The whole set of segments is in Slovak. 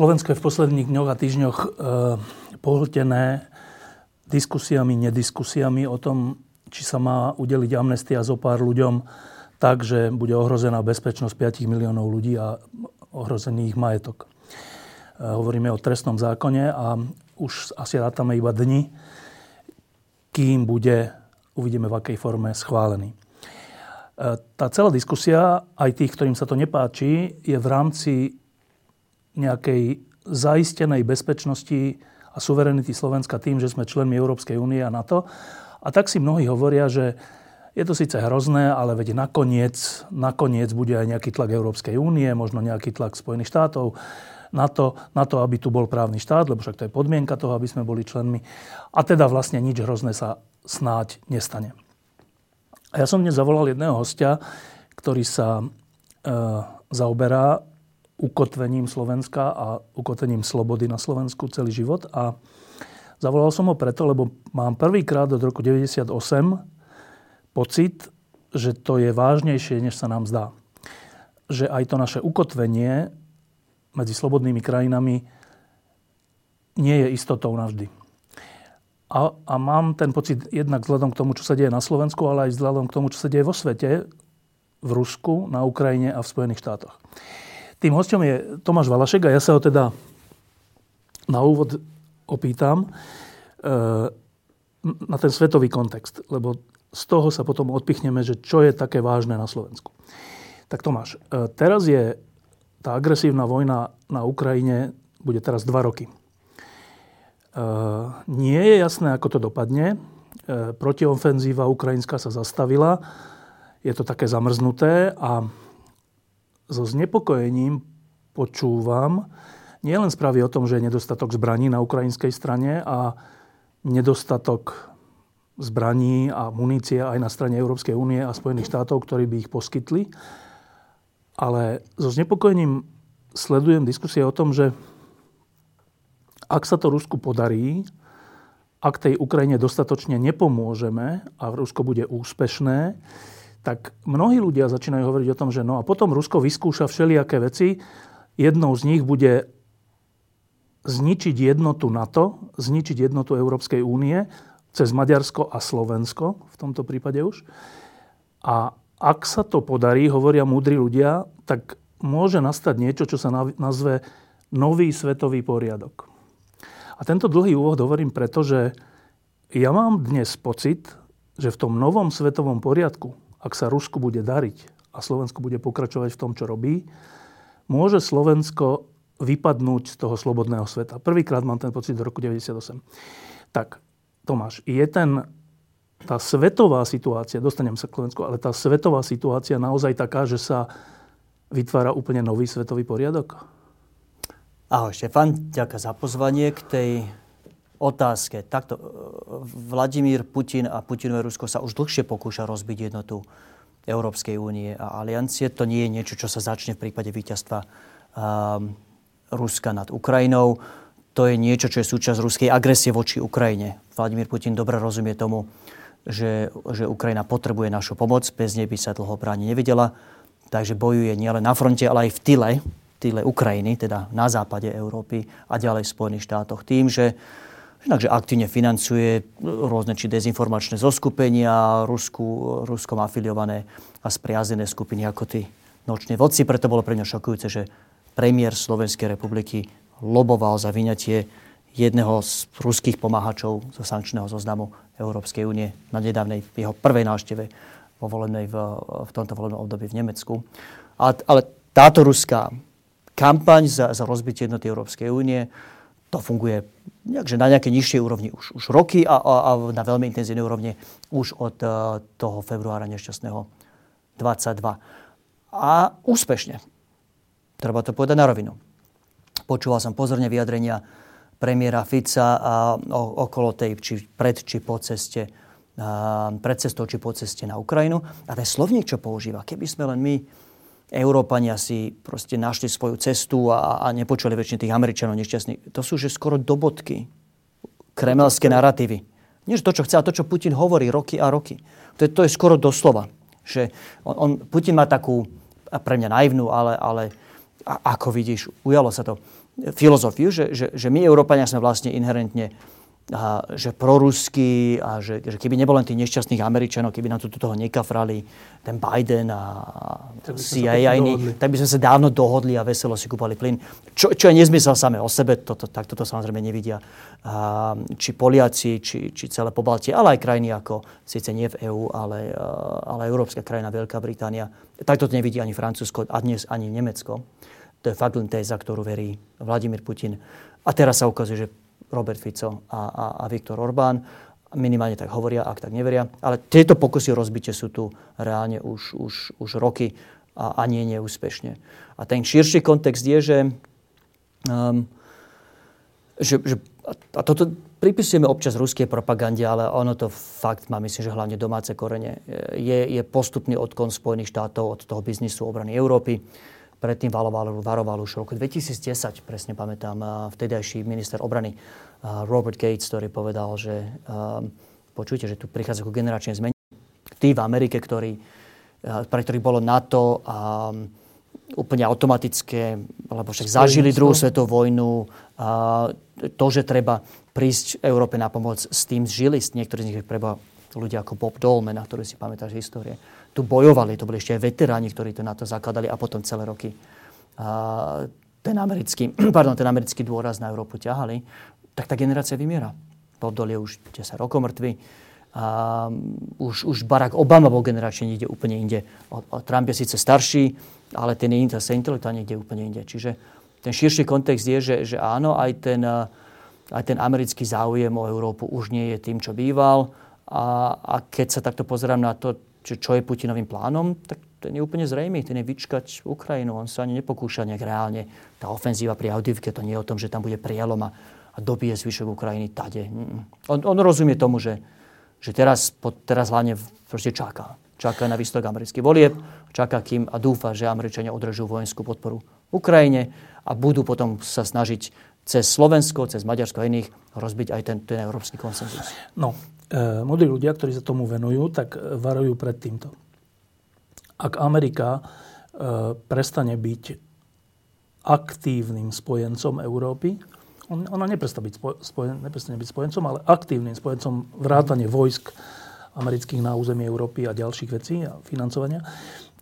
Slovensko je v posledných dňoch a týždňoch e, pohltené diskusiami, nediskusiami o tom, či sa má udeliť amnestia zo pár ľuďom tak, že bude ohrozená bezpečnosť 5 miliónov ľudí a ohrozený ich majetok. E, hovoríme o trestnom zákone a už asi rátame iba dni, kým bude, uvidíme v akej forme, schválený. E, tá celá diskusia, aj tých, ktorým sa to nepáči, je v rámci nejakej zaistenej bezpečnosti a suverenity Slovenska tým, že sme členmi Európskej únie a NATO. A tak si mnohí hovoria, že je to síce hrozné, ale veď nakoniec, nakoniec bude aj nejaký tlak Európskej únie, možno nejaký tlak Spojených štátov na to, na to, aby tu bol právny štát, lebo však to je podmienka toho, aby sme boli členmi. A teda vlastne nič hrozné sa snáď nestane. A ja som dnes zavolal jedného hostia, ktorý sa e, zaoberá ukotvením Slovenska a ukotvením slobody na Slovensku celý život. A zavolal som ho preto, lebo mám prvýkrát od roku 98 pocit, že to je vážnejšie, než sa nám zdá. Že aj to naše ukotvenie medzi slobodnými krajinami nie je istotou navždy. A, a mám ten pocit jednak vzhľadom k tomu, čo sa deje na Slovensku, ale aj vzhľadom k tomu, čo sa deje vo svete, v Rusku, na Ukrajine a v Spojených štátoch. Tým hostom je Tomáš Valašek a ja sa ho teda na úvod opýtam e, na ten svetový kontext, lebo z toho sa potom odpichneme, že čo je také vážne na Slovensku. Tak Tomáš, e, teraz je tá agresívna vojna na Ukrajine, bude teraz dva roky. E, nie je jasné, ako to dopadne. Protiofenzíva ukrajinská sa zastavila. Je to také zamrznuté a so znepokojením počúvam nielen správy o tom, že je nedostatok zbraní na ukrajinskej strane a nedostatok zbraní a munície aj na strane Európskej únie a Spojených štátov, ktorí by ich poskytli. Ale so znepokojením sledujem diskusie o tom, že ak sa to Rusku podarí, ak tej Ukrajine dostatočne nepomôžeme a Rusko bude úspešné, tak mnohí ľudia začínajú hovoriť o tom, že no a potom Rusko vyskúša všelijaké veci. Jednou z nich bude zničiť jednotu NATO, zničiť jednotu Európskej únie cez Maďarsko a Slovensko, v tomto prípade už. A ak sa to podarí, hovoria múdri ľudia, tak môže nastať niečo, čo sa nazve nový svetový poriadok. A tento dlhý úvod hovorím preto, že ja mám dnes pocit, že v tom novom svetovom poriadku, ak sa Rusku bude dariť a Slovensko bude pokračovať v tom, čo robí, môže Slovensko vypadnúť z toho slobodného sveta. Prvýkrát mám ten pocit do roku 98. Tak, Tomáš, je ten, tá svetová situácia, dostanem sa k Slovensku, ale tá svetová situácia naozaj taká, že sa vytvára úplne nový svetový poriadok? Ahoj Štefan, ďakujem za pozvanie k tej otázke. Takto, e, Vladimír Putin a Putinové Rusko sa už dlhšie pokúša rozbiť jednotu Európskej únie a aliancie. To nie je niečo, čo sa začne v prípade víťazstva um, Ruska nad Ukrajinou. To je niečo, čo je súčasť ruskej agresie voči Ukrajine. Vladimír Putin dobre rozumie tomu, že, že Ukrajina potrebuje našu pomoc. Bez nej by sa dlho bráni nevidela. Takže bojuje nielen na fronte, ale aj v tyle, tyle Ukrajiny, teda na západe Európy a ďalej v Spojených štátoch. Tým, že Takže aktívne financuje rôzne či dezinformačné zoskupenia, Rusku, Ruskom afiliované a spriazené skupiny ako tí noční vodci. Preto bolo pre mňa šokujúce, že premiér Slovenskej republiky loboval za vyňatie jedného z ruských pomáhačov zo sankčného zoznamu Európskej únie na nedávnej jeho prvej návšteve vo volenej v, v tomto volenom období v Nemecku. Ale, ale táto ruská kampaň za, za rozbitie jednoty Európskej únie to funguje nejakže na nejakej nižšej úrovni už, už roky a, a, a na veľmi intenzívnej úrovni už od uh, toho februára nešťastného 22. A úspešne. Treba to povedať na rovinu. Počúval som pozorne vyjadrenia premiéra Fica a okolo tej, či pred, či po ceste, a pred cestou, či po ceste na Ukrajinu. A ten slovník, čo používa, keby sme len my, Európania si proste našli svoju cestu a, a nepočuli väčšine tých Američanov nešťastných. To sú že skoro dobotky. Kremelské narratívy. Nie že to, čo chce, a to, čo Putin hovorí roky a roky. To je, to je skoro doslova. Že on, on, Putin má takú, pre mňa naivnú, ale, ale a, ako vidíš, ujalo sa to, filozofiu, že, že, že my, Európania, sme vlastne inherentne a, že proruský a že, že keby nebol len tých nešťastných Američanov, keby nám tu toho nekafrali ten Biden a CIA a iní, tak by sme sa dávno dohodli a veselo si kúpali plyn. Čo, čo je nezmysel samé o sebe, toto, tak toto samozrejme nevidia a, či Poliaci, či, či celé Pobaltie, ale aj krajiny ako, síce nie v EÚ, ale, ale európska krajina, Veľká Británia. Tak toto nevidí ani Francúzsko a dnes ani Nemecko. To je fakt len téza, ktorú verí Vladimír Putin. A teraz sa ukazuje, že Robert Fico a, a, a Viktor Orbán minimálne tak hovoria, ak tak neveria. Ale tieto pokusy o rozbitie sú tu reálne už, už, už roky a, a nie neúspešne. A ten širší kontext je, že, um, že, že a toto pripisujeme občas ruskej propagande, ale ono to fakt má, myslím, že hlavne domáce korene. Je, je postupný odkon Spojených štátov od toho biznisu obrany Európy predtým varoval, varoval už v roku 2010, presne pamätám, vtedajší minister obrany Robert Gates, ktorý povedal, že počujte, že tu prichádza ku generačnej zmene. Tí v Amerike, ktorí, pre ktorých bolo NATO a úplne automatické, lebo však zažili druhú svetovú vojnu, a to, že treba prísť Európe na pomoc, s tým žili, niektorí z nich preba ľudia ako Bob Dolman, na ktorý si pamätáš histórie tu bojovali. To boli ešte aj veteráni, ktorí to na to zakladali a potom celé roky a ten, americký, pardon, ten americký dôraz na Európu ťahali, tak tá generácia vymiera. Bob Dole je už 10 rokov mŕtvy. A už, už Barack Obama bol generačne niekde úplne inde. O, o Trump je síce starší, ale ten je sa intelektuálne niekde úplne inde. Čiže ten širší kontext je, že, že áno, aj ten, aj ten americký záujem o Európu už nie je tým, čo býval. A, a keď sa takto pozerám na to, čo, čo je Putinovým plánom, tak ten je úplne zrejmý. Ten je vyčkať Ukrajinu. On sa ani nepokúša nejak reálne. Tá ofenzíva pri Audivke to nie je o tom, že tam bude prielom a, a dobije zvyšok Ukrajiny tade. On, on rozumie tomu, že, že teraz, teraz hlavne proste čaká. Čaká na výsledok amerických volieb, čaká kým a dúfa, že Američania održú vojenskú podporu Ukrajine a budú potom sa snažiť cez Slovensko, cez Maďarsko a iných rozbiť aj ten, ten európsky konsenzus. No, modrí ľudia, ktorí sa tomu venujú, tak varujú pred týmto. Ak Amerika e, prestane byť aktívnym spojencom Európy, ona neprestane byť, spojen, neprestane byť spojencom, ale aktívnym spojencom vrátane vojsk amerických na území Európy a ďalších vecí a financovania,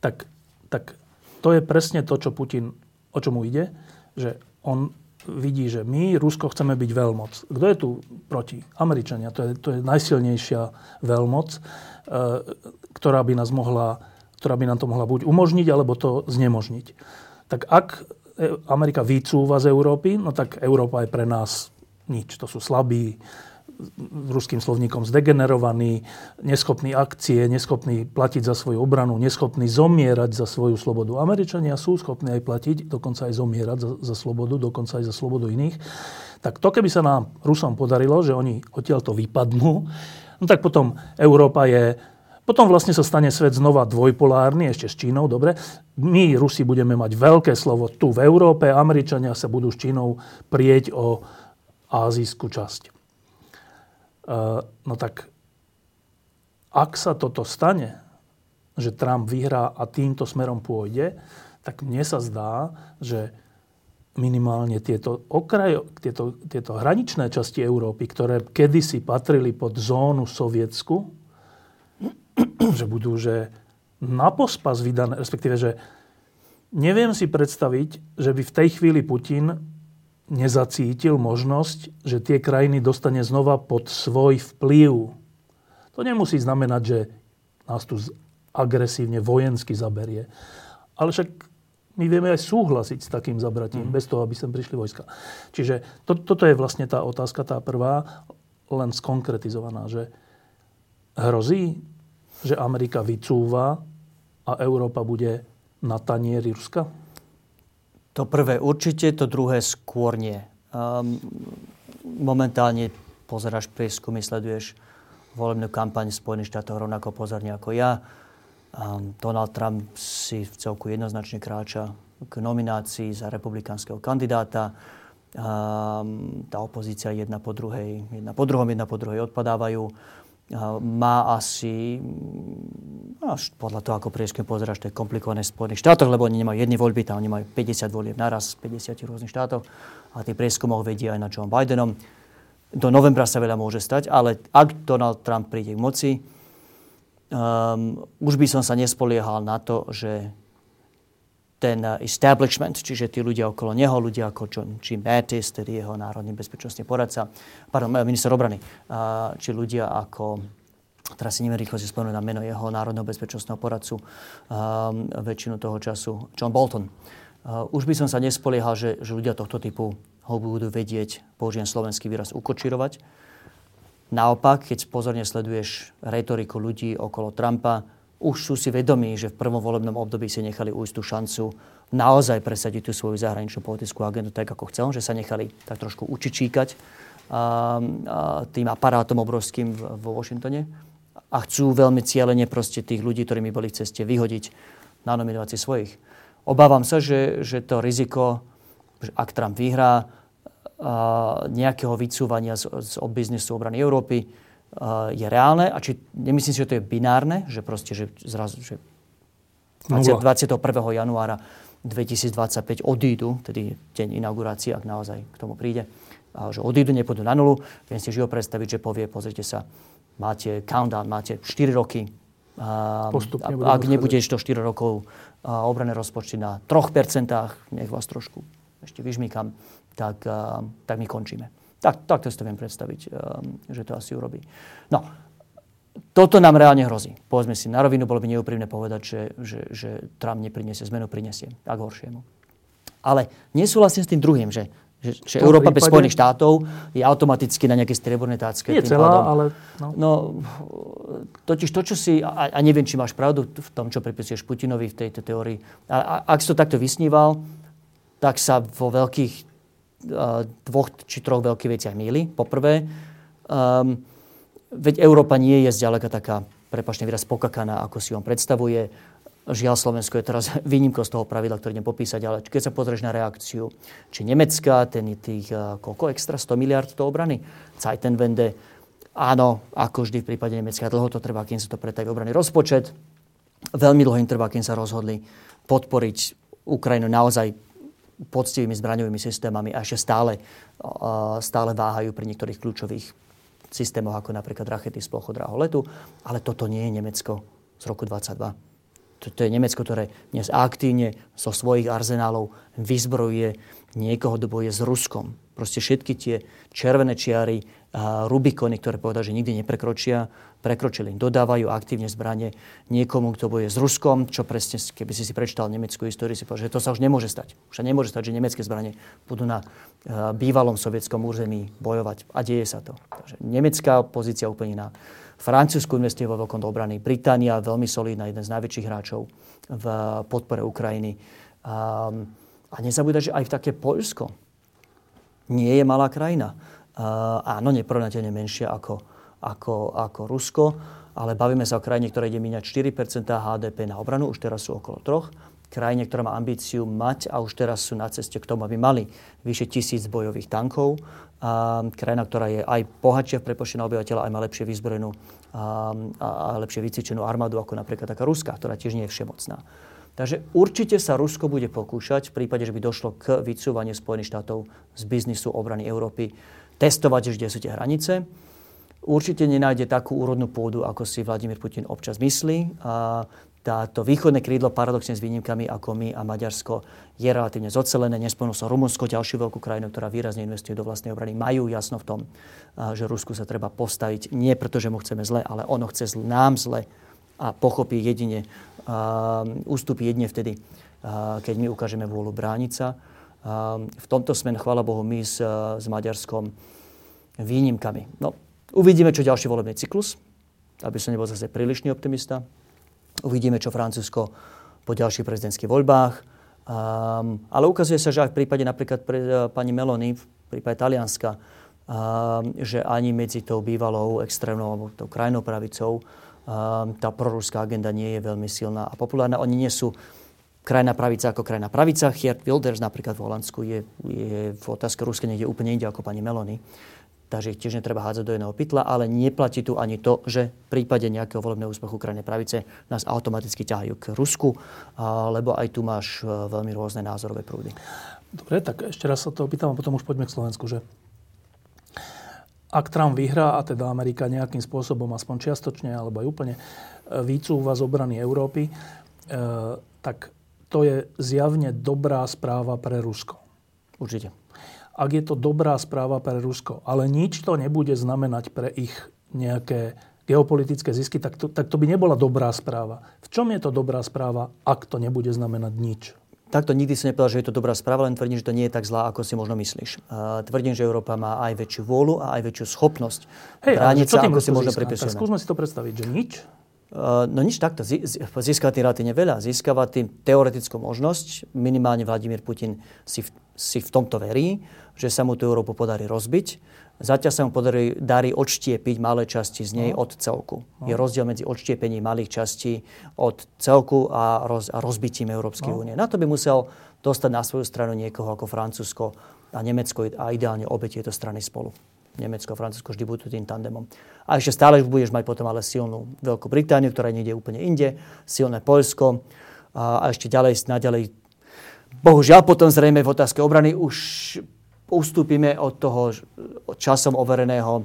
tak, tak to je presne to, čo Putin, o čomu ide, že on vidí, že my, Rusko, chceme byť veľmoc. Kto je tu proti? Američania. To je, to je najsilnejšia veľmoc, e, ktorá by, nás mohla, ktorá by nám to mohla buď umožniť, alebo to znemožniť. Tak ak Amerika vycúva z Európy, no tak Európa je pre nás nič. To sú slabí, ruským slovníkom zdegenerovaní, neschopní akcie, neschopní platiť za svoju obranu, neschopní zomierať za svoju slobodu. Američania sú schopní aj platiť, dokonca aj zomierať za, za slobodu, dokonca aj za slobodu iných. Tak to, keby sa nám Rusom podarilo, že oni odtiaľ to vypadnú, no tak potom Európa je potom vlastne sa stane svet znova dvojpolárny, ešte s Čínou, dobre. My, Rusi, budeme mať veľké slovo tu v Európe, Američania sa budú s Čínou prieť o azijskú časť. Eh, no tak ak sa toto stane, že Trump vyhrá a týmto smerom pôjde, tak mne sa zdá, že minimálne tieto, okrajo, tieto, tieto hraničné časti Európy, ktoré kedysi patrili pod zónu sovietsku, že budú že na pospas vydané, respektíve, že neviem si predstaviť, že by v tej chvíli Putin nezacítil možnosť, že tie krajiny dostane znova pod svoj vplyv. To nemusí znamenať, že nás tu agresívne vojensky zaberie. Ale však my vieme aj súhlasiť s takým zabratím, mm. bez toho, aby sem prišli vojska. Čiže to, toto je vlastne tá otázka, tá prvá, len skonkretizovaná, že hrozí, že Amerika vycúva a Európa bude na tanieri Ruska? To prvé určite, to druhé skôr nie. Um, momentálne pozeráš prieskumy, sleduješ volebnú kampaň Spojených štátov rovnako pozorne ako ja. Um, Donald Trump si v celku jednoznačne kráča k nominácii za republikánskeho kandidáta. Um, tá opozícia jedna po druhej, jedna po druhom, jedna po druhej odpadávajú má asi, mm, až podľa toho, ako prieskum pozeráš, to je komplikované v Spojených štátoch, lebo oni nemajú jedny voľby, tam oni majú 50 volieb naraz v 50 rôznych štátoch a tie prieskumoch vedia aj na John Bidenom. Do novembra sa veľa môže stať, ale ak Donald Trump príde k moci, um, už by som sa nespoliehal na to, že ten uh, establishment, čiže tí ľudia okolo neho, ľudia ako John, Jim Mattis, tedy jeho národný bezpečnostný poradca, pardon, eh, minister obrany, uh, či ľudia ako, teraz si neviem rýchlo si spomenúť na meno jeho národného bezpečnostného poradcu, um, väčšinu toho času, John Bolton. Uh, už by som sa nespoliehal, že, že ľudia tohto typu ho budú vedieť, použijem slovenský výraz, ukočirovať. Naopak, keď pozorne sleduješ retoriku ľudí okolo Trumpa, už sú si vedomí, že v prvom volebnom období si nechali ujsť tú šancu naozaj presadiť tú svoju zahraničnú politickú agendu tak, ako chcel, že sa nechali tak trošku učičíkať a, a, tým aparátom obrovským vo Washingtone a chcú veľmi cieľene proste tých ľudí, ktorými boli v ceste, vyhodiť na nominácii svojich. Obávam sa, že, že to riziko, že ak Trump vyhrá, nejakého vycúvania z, z biznisu obrany Európy, je reálne a či nemyslím si, že to je binárne, že proste, že zrazu, že 20, 21. januára 2025 odídu, tedy deň inaugurácie, ak naozaj k tomu príde, a že odídu, nepôjdu na nulu. Viem si živo predstaviť, že povie, pozrite sa, máte countdown, máte 4 roky. A, a, ak nebudeš to 4 rokov a, obrané rozpočty na 3%, nech vás trošku ešte vyžmýkam, tak, a, tak my končíme. Tak, takto si to viem predstaviť, um, že to asi urobí. No, toto nám reálne hrozí. Povedzme si, na rovinu bolo by neúprimné povedať, že, že, že Trump nepriniesie zmenu, prinesie. Tak horšiemu. Ale nesúhlasím s tým druhým, že, že, že Európa prípade... bez Spojených štátov je automaticky na nejaké strieborné tácke. Nie celá, pádom. ale... No. no, totiž to, čo si... A, a neviem, či máš pravdu v tom, čo pripisuješ Putinovi v tejto teórii. A, a, ak si to takto vysníval, tak sa vo veľkých dvoch či troch veľkých veciach míli. Poprvé, um, veď Európa nie je zďaleka taká, prepačne výraz, pokakaná, ako si on predstavuje. Žiaľ, Slovensko je teraz výnimkou z toho pravidla, ktoré idem popísať, ale keď sa pozrieš na reakciu, či Nemecka, ten je tých, koľko extra, 100 miliard do obrany, Zeitenwende, áno, ako vždy v prípade Nemecka, dlho to trvá, kým sa to pretaví obrany rozpočet, veľmi dlho im trvá, kým sa rozhodli podporiť Ukrajinu naozaj poctivými zbraňovými systémami a ešte stále, stále váhajú pri niektorých kľúčových systémoch, ako napríklad rakety z plochodráho letu. Ale toto nie je Nemecko z roku 22. To je Nemecko, ktoré dnes aktívne zo svojich arzenálov vyzbrojuje niekoho, kto boje s Ruskom. Proste všetky tie červené čiary, Rubikony, ktoré povedal, že nikdy neprekročia, prekročili. Dodávajú aktívne zbranie niekomu, kto boje s Ruskom, čo presne, keby si si prečítal nemeckú históriu, si povedal, že to sa už nemôže stať. Už sa nemôže stať, že nemecké zbranie budú na uh, bývalom sovietskom území bojovať. A deje sa to. Takže nemecká pozícia úplne iná. Francúzsku investuje vo veľkom do obrany. Británia veľmi solidná, jeden z najväčších hráčov v podpore Ukrajiny. Um, a nezabúdať, že aj v také Poľsko nie je malá krajina. Uh, áno, neporovnateľne menšia ako, ako, ako Rusko, ale bavíme sa o krajine, ktorá ide míňať 4% HDP na obranu, už teraz sú okolo troch. Krajine, ktorá má ambíciu mať a už teraz sú na ceste k tomu, aby mali vyše tisíc bojových tankov. A krajina, ktorá je aj bohatšia v prepočte na obyvateľa, aj má lepšie vyzbrojenú a, a lepšie vycvičenú armádu, ako napríklad taká Ruska, ktorá tiež nie je všemocná. Takže určite sa Rusko bude pokúšať, v prípade, že by došlo k vycúvaniu Spojených štátov z biznisu obrany Európy, testovať, kde sú tie hranice určite nenájde takú úrodnú pôdu, ako si Vladimír Putin občas myslí. A táto východné krídlo, paradoxne s výnimkami ako my a Maďarsko, je relatívne zocelené. Nespomenul som Rumunsko, ďalšiu veľkú krajinu, ktorá výrazne investuje do vlastnej obrany. Majú jasno v tom, že Rusku sa treba postaviť nie preto, že mu chceme zle, ale ono chce nám zle a pochopí jedine, uh, ústupí jedine vtedy, uh, keď my ukážeme vôľu brániť sa. Uh, v tomto sme, chvála Bohu, my s, s Maďarskom výnimkami. No, Uvidíme, čo ďalší volebný cyklus, aby som nebol zase prílišný optimista. Uvidíme, čo Francúzsko po ďalších prezidentských voľbách. Um, ale ukazuje sa, že aj v prípade napríklad pre, uh, pani Melony, v prípade Talianska, um, že ani medzi tou bývalou extrémnou alebo tou krajnou pravicou um, tá proruská agenda nie je veľmi silná a populárna. Oni nie sú krajná pravica ako krajná pravica. Geert Wilders napríklad v Holandsku je, je v otázke Ruska niekde úplne inde ako pani Melony takže ich tiež netreba hádzať do jedného pytla, ale neplatí tu ani to, že v prípade nejakého volebného úspechu krajnej pravice nás automaticky ťahajú k Rusku, lebo aj tu máš e, veľmi rôzne názorové prúdy. Dobre, tak ešte raz sa to opýtam a potom už poďme k Slovensku, že ak Trump vyhrá a teda Amerika nejakým spôsobom, aspoň čiastočne alebo aj úplne, e, výcúva z obrany Európy, e, tak to je zjavne dobrá správa pre Rusko. Určite ak je to dobrá správa pre Rusko. Ale nič to nebude znamenať pre ich nejaké geopolitické zisky, tak to, tak to by nebola dobrá správa. V čom je to dobrá správa, ak to nebude znamenať nič? Takto nikdy si nepovedal, že je to dobrá správa, len tvrdím, že to nie je tak zlá, ako si možno myslíš. Uh, tvrdím, že Európa má aj väčšiu vôľu a aj väčšiu schopnosť Hej, brániť sa, ako si možno. Tak skúsme si to predstaviť, že nič? Uh, no nič takto. Získava tým relatívne veľa. Získava tým teoretickú možnosť. Minimálne Vladimír Putin si v, si v tomto verí že sa mu tú Európu podarí rozbiť. Zatiaľ sa mu podarí, darí odštiepiť malé časti z nej no. od celku. No. Je rozdiel medzi odštiepením malých častí od celku a, roz, a rozbitím Európskej no. únie. No. Na to by musel dostať na svoju stranu niekoho ako Francúzsko a Nemecko a ideálne obe tieto strany spolu. Nemecko a Francúzsko vždy budú tým tandemom. A ešte stále budeš mať potom ale silnú Veľkú Britániu, ktorá niekde úplne inde, silné Poľsko a, a ešte ďalej, naďalej Bohužiaľ potom zrejme v otázke obrany už ustúpime od toho časom overeného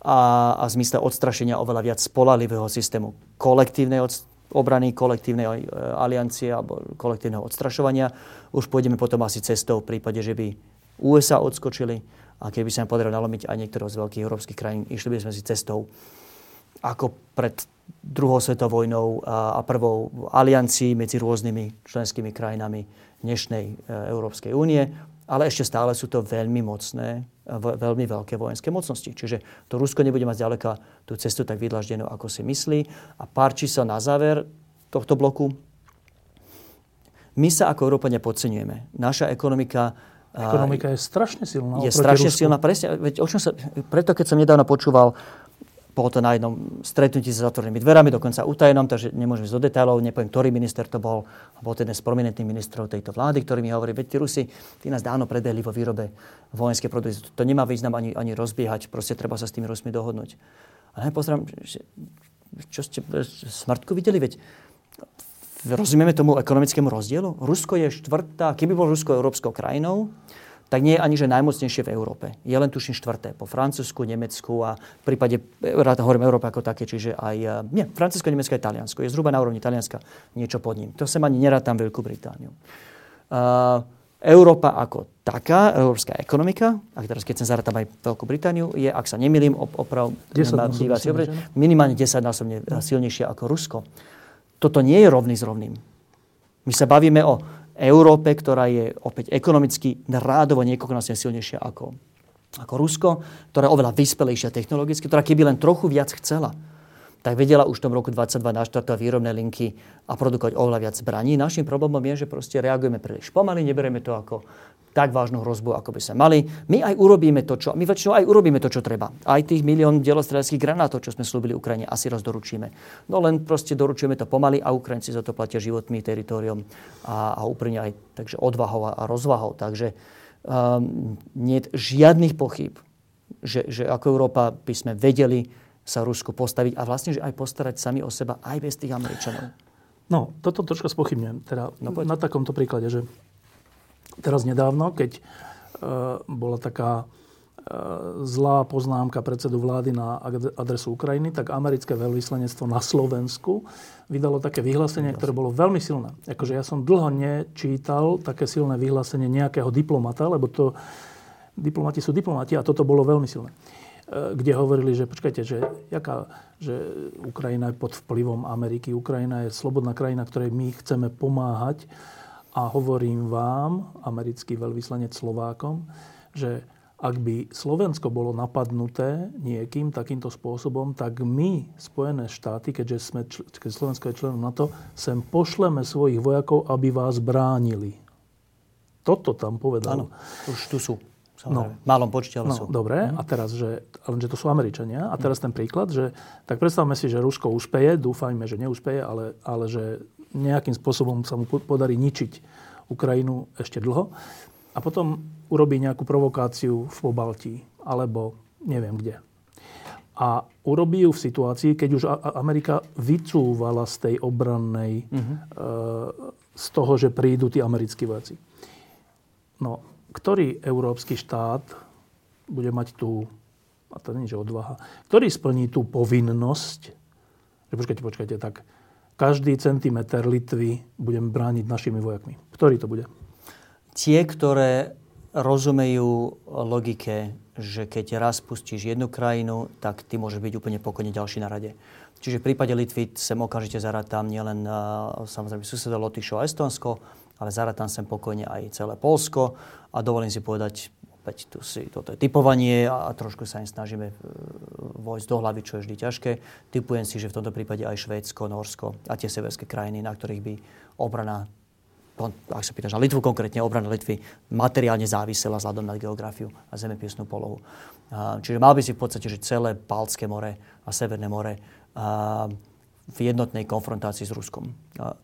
a, a v zmysle odstrašenia oveľa viac spolalivého systému kolektívnej od, obrany, kolektívnej e, aliancie alebo kolektívneho odstrašovania. Už pôjdeme potom asi cestou v prípade, že by USA odskočili a keby sa nám podarilo nalomiť aj niektoré z veľkých európskych krajín, išli by sme si cestou ako pred druhou svetovou vojnou a, prvou aliancii medzi rôznymi členskými krajinami dnešnej e, Európskej únie ale ešte stále sú to veľmi mocné, veľmi veľké vojenské mocnosti. Čiže to Rusko nebude mať ďaleka tú cestu tak vydlaždenú, ako si myslí. A pár čísel na záver tohto bloku. My sa ako Európa nepodceňujeme. Naša ekonomika Ekonomika je strašne silná. Je strašne Rusku. silná, presne. Veď, o čom sa, preto, keď som nedávno počúval bolo to na jednom stretnutí s zatvorenými dverami, dokonca utajenom, takže nemôžem ísť do detailov, nepoviem, ktorý minister to bol. Bol to jeden z prominentných ministrov tejto vlády, ktorý mi hovorí, veď tí Rusi, tí nás dávno predehli vo výrobe vojenské produkty. To nemá význam ani, ani rozbiehať, proste treba sa s tými Rusmi dohodnúť. A ja že, čo ste smrtku videli, veď rozumieme tomu ekonomickému rozdielu? Rusko je štvrtá, keby bol Rusko európskou krajinou, tak nie je ani že najmocnejšie v Európe. Je len tuším štvrté po Francúzsku, Nemecku a v prípade, rád hovorím Európe ako také, čiže aj, e, nie, Francúzsko, Nemecko a Taliansko. Je zhruba na úrovni Talianska niečo pod ním. To sem ani tam Veľkú Britániu. Uh, Európa ako taká, európska ekonomika, a teraz keď sa zarátame aj Veľkú Britániu, je, ak sa nemýlim, oprav, minimálne 10 násobne silnejšia ako Rusko. Toto nie je rovný s rovným. My sa bavíme o Európe, ktorá je opäť ekonomicky rádovo niekoľkonásobne silnejšia ako, ako Rusko, ktorá je oveľa vyspelejšia technologicky, ktorá keby len trochu viac chcela, tak vedela už v tom roku 22 naštartovať výrobné linky a produkovať oveľa viac zbraní. Našim problémom je, že proste reagujeme príliš pomaly, neberieme to ako tak vážnu hrozbu, ako by sme mali. My aj urobíme to, čo, my väčšinou aj urobíme to, čo treba. Aj tých milión delostrelských granátov, čo sme slúbili Ukrajine, asi raz doručíme. No len proste doručujeme to pomaly a Ukrajinci za to platia životmi, teritoriom a, a úprimne aj takže odvahou a rozvahou. Takže um, nie žiadnych pochyb, že, že ako Európa by sme vedeli sa Rusku postaviť a vlastne, že aj postarať sami o seba aj bez tých Američanov. No, toto troška spochybňujem. Teda no, na takomto príklade, že teraz nedávno, keď e, bola taká e, zlá poznámka predsedu vlády na adresu Ukrajiny, tak americké veľvyslanectvo na Slovensku vydalo také vyhlásenie, ktoré bolo veľmi silné. Akože ja som dlho nečítal také silné vyhlásenie nejakého diplomata, lebo to diplomati sú diplomati a toto bolo veľmi silné kde hovorili, že počkajte, že, jaká, že Ukrajina je pod vplyvom Ameriky, Ukrajina je slobodná krajina, ktorej my chceme pomáhať a hovorím vám, americký veľvyslanec Slovákom, že ak by Slovensko bolo napadnuté niekým takýmto spôsobom, tak my, Spojené štáty, keďže sme, keď Slovensko je členom NATO, sem pošleme svojich vojakov, aby vás bránili. Toto tam povedal. Áno, už tu sú. No. V malom počte, ale no, sú. Dobre, mhm. a teraz, že, lenže to sú Američania. A teraz ten príklad, že tak predstavme si, že Rusko úspeje, dúfajme, že neúspeje, ale, ale že nejakým spôsobom sa mu podarí ničiť Ukrajinu ešte dlho. A potom urobí nejakú provokáciu v Pobaltí, alebo neviem kde. A urobí ju v situácii, keď už Amerika vycúvala z tej obrannej, uh-huh. z toho, že prídu tí americkí vojaci. No, ktorý európsky štát bude mať tú, a to nie je odvaha, ktorý splní tú povinnosť, že počkajte, počkajte, tak každý centimetr Litvy budem brániť našimi vojakmi. Ktorý to bude? Tie, ktoré rozumejú logike, že keď raz pustíš jednu krajinu, tak ty môžeš byť úplne pokojne ďalší na rade. Čiže v prípade Litvy sem okamžite zaratám nielen samozrejme suseda Lotyšo a Estonsko, ale zaratám sem pokojne aj celé Polsko a dovolím si povedať, opäť tu si, toto je typovanie a, a trošku sa im snažíme e, vojsť do hlavy, čo je vždy ťažké. Typujem si, že v tomto prípade aj Švédsko, Norsko a tie severské krajiny, na ktorých by obrana ak sa pýtaš na Litvu konkrétne, obrana Litvy materiálne závisela vzhľadom na geografiu a zemepisnú polohu. Čiže mal by si v podstate, že celé Baltské more a Severné more v jednotnej konfrontácii s Ruskom.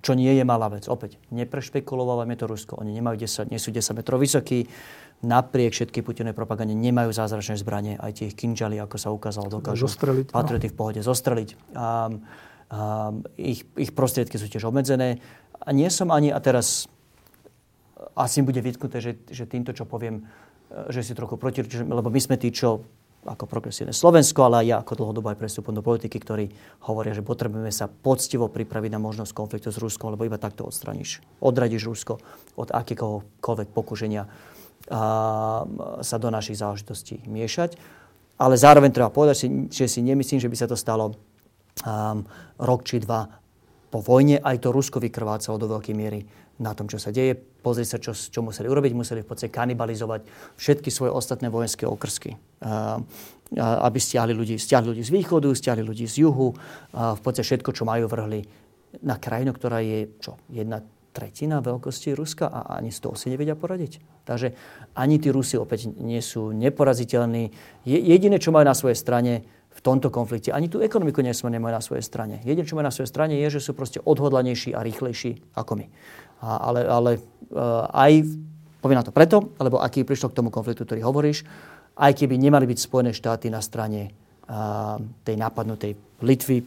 Čo nie je malá vec. Opäť, neprešpekulovávame to Rusko. Oni nemajú 10, nie sú 10 metrov vysokí, napriek všetkej Putinovej propagande nemajú zázračné zbranie, aj tie kinžaly, ako sa ukázalo, dokážu zostreliť, patrioty no. v pohode zostreliť. A, a, ich, ich prostriedky sú tiež obmedzené. A nie som ani, a teraz asi bude vytknuté, že, že týmto, čo poviem, e, že si trochu proti, lebo my sme tí, čo ako progresívne Slovensko, ale aj ja ako dlhodobo aj prestupom do politiky, ktorí hovoria, že potrebujeme sa poctivo pripraviť na možnosť konfliktu s Ruskom, lebo iba takto odstraníš, odradíš Rusko od akéhokoľvek pokušenia a, sa do našich záležitostí miešať. Ale zároveň treba povedať, že si nemyslím, že by sa to stalo um, rok či dva po vojne aj to Rusko vykrvácalo do veľkej miery na tom, čo sa deje. Pozrieť sa, čo, čo museli urobiť. Museli v podstate kanibalizovať všetky svoje ostatné vojenské okrsky. Aby stiahli ľudí, stiahli ľudí z východu, stiahli ľudí z juhu. Uh, v podstate všetko, čo majú, vrhli na krajinu, ktorá je čo, jedna tretina veľkosti Ruska a ani z toho si nevedia poradiť. Takže ani tí Rusi opäť nie sú neporaziteľní. Je, jediné, čo majú na svojej strane, v tomto konflikte. Ani tú ekonomiku nesmú nemajú na svojej strane. Jediné, čo majú na svojej strane, je, že sú proste odhodlanejší a rýchlejší ako my. A, ale ale uh, aj, poviem na to preto, lebo aký prišlo k tomu konfliktu, ktorý hovoríš, aj keby nemali byť Spojené štáty na strane uh, tej napadnutej Litvy,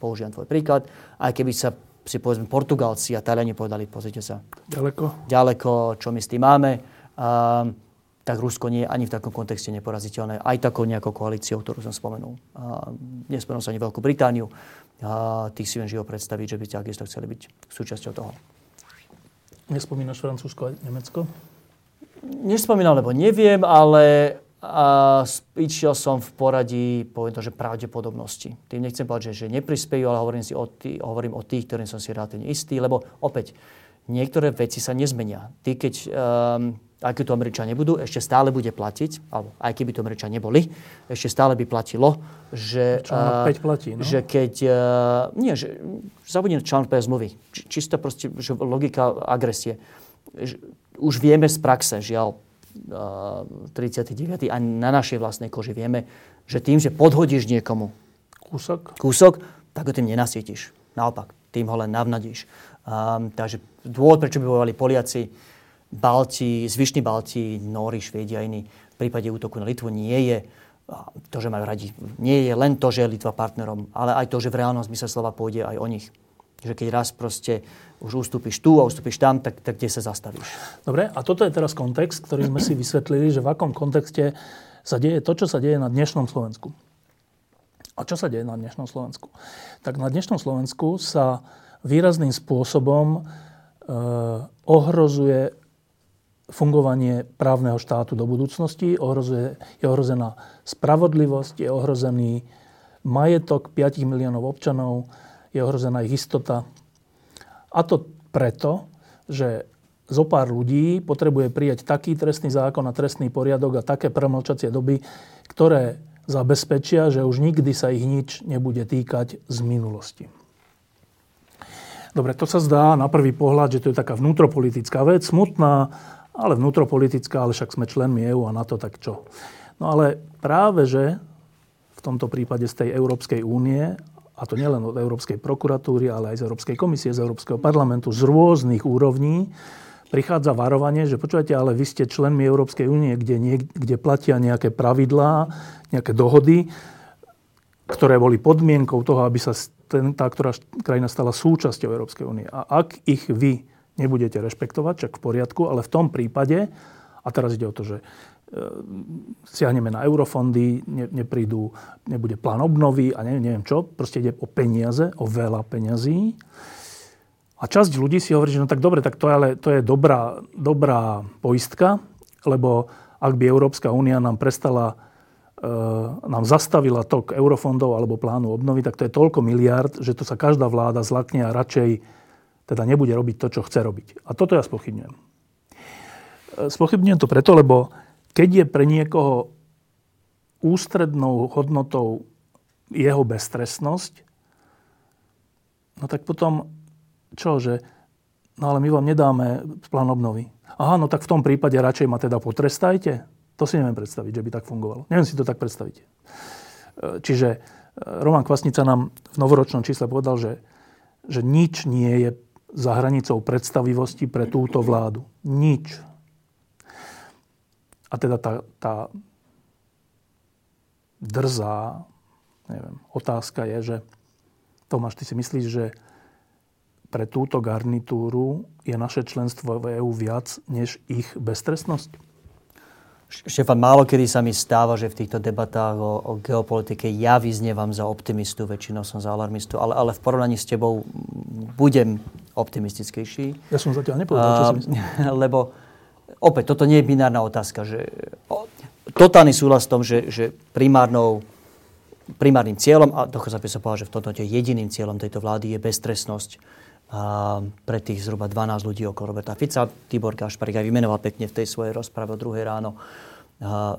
použijem tvoj príklad, aj keby sa si povedzme Portugalci a Taliani povedali, pozrite sa. Ďaleko. Ďaleko, čo my s tým máme. Uh, tak Rusko nie je ani v takom kontexte neporaziteľné. Aj takou nejakou koalíciou, ktorú som spomenul. A nespomenul sa ani Veľkú Britániu. A tých si viem živo predstaviť, že by takisto chceli byť súčasťou toho. Nespomínaš Francúzsko a Nemecko? Nespomínal, lebo neviem, ale a išiel som v poradí, poviem to, že pravdepodobnosti. Tým nechcem povedať, že, že neprispejú, ale hovorím, si o tý, hovorím o tých, ktorým som si relatívne istý, lebo opäť, niektoré veci sa nezmenia. Ty, keď um, aj keď to Američania nebudú, ešte stále bude platiť, alebo aj keby to Američania neboli, ešte stále by platilo, že... Článok 5 platí, no? Že keď... Uh, nie, že zabudne článok 5 zmluvy. Či, čisto proste, že logika agresie. Už vieme z praxe, žiaľ, uh, 39. a na našej vlastnej koži vieme, že tým, že podhodíš niekomu kúsok, kúsok tak ho tým nenasítiš. Naopak, tým ho len navnadíš. Um, takže dôvod, prečo by bojovali Poliaci, Balti, zvyšní Balti, Nóri, Švédi a iní v prípade útoku na Litvu nie je to, že majú radi, nie je len to, že je Litva partnerom, ale aj to, že v reálnom zmysle slova pôjde aj o nich. Že keď raz proste už ustúpiš tu a ustúpiš tam, tak, tak kde sa zastavíš? Dobre, a toto je teraz kontext, ktorý sme si vysvetlili, že v akom kontexte sa deje to, čo sa deje na dnešnom Slovensku. A čo sa deje na dnešnom Slovensku? Tak na dnešnom Slovensku sa výrazným spôsobom e, ohrozuje fungovanie právneho štátu do budúcnosti, ohrozuje, je ohrozená spravodlivosť, je ohrozený majetok 5 miliónov občanov, je ohrozená ich istota. A to preto, že zo pár ľudí potrebuje prijať taký trestný zákon a trestný poriadok a také premlčacie doby, ktoré zabezpečia, že už nikdy sa ich nič nebude týkať z minulosti. Dobre, to sa zdá na prvý pohľad, že to je taká vnútropolitická vec, smutná, ale vnútropolitická, ale však sme členmi EÚ a na to tak čo. No ale práve, že v tomto prípade z tej Európskej únie, a to nielen od Európskej prokuratúry, ale aj z Európskej komisie, z Európskeho parlamentu, z rôznych úrovní, prichádza varovanie, že počúvate, ale vy ste členmi Európskej únie, kde, nie, kde platia nejaké pravidlá, nejaké dohody, ktoré boli podmienkou toho, aby sa ten, tá ktorá krajina stala súčasťou Európskej únie. A ak ich vy nebudete rešpektovať, čak v poriadku, ale v tom prípade, a teraz ide o to, že e, siahneme na eurofondy, ne, neprídu, nebude plán obnovy a neviem, neviem čo, proste ide o peniaze, o veľa peňazí. A časť ľudí si hovorí, že no tak dobre, tak to je, ale to je dobrá, dobrá poistka, lebo ak by Európska únia nám prestala E, nám zastavila tok eurofondov alebo plánu obnovy, tak to je toľko miliard, že to sa každá vláda zlakne a radšej teda nebude robiť to, čo chce robiť. A toto ja spochybňujem. E, spochybňujem to preto, lebo keď je pre niekoho ústrednou hodnotou jeho beztrestnosť, no tak potom čo, že no ale my vám nedáme plán obnovy. Aha, no tak v tom prípade radšej ma teda potrestajte. To si neviem predstaviť, že by tak fungovalo. Neviem si to tak predstaviť. E, čiže e, Roman Kvasnica nám v novoročnom čísle povedal, že, že nič nie je za hranicou predstavivosti pre túto vládu. Nič. A teda tá, tá drzá neviem, otázka je, že Tomáš, ty si myslíš, že pre túto garnitúru je naše členstvo v EÚ viac než ich beztrestnosť? Štefan, málo kedy sa mi stáva, že v týchto debatách o, o geopolitike ja vyznievam za optimistu, väčšinou som za alarmistu, ale, ale v porovnaní s tebou budem optimistickejší. Ja som zatiaľ nepovedal, čo si myslím. Lebo opäť, toto nie je binárna otázka. Že, o, totálny súhlas v tom, že, že primárnou, primárnym cieľom, a dokonca by sa povedal, že v tomto jediným cieľom tejto vlády je beztrestnosť a pre tých zhruba 12 ľudí okolo Roberta Fica. Tibor Gašparik aj vymenoval pekne v tej svojej rozprave o druhej ráno.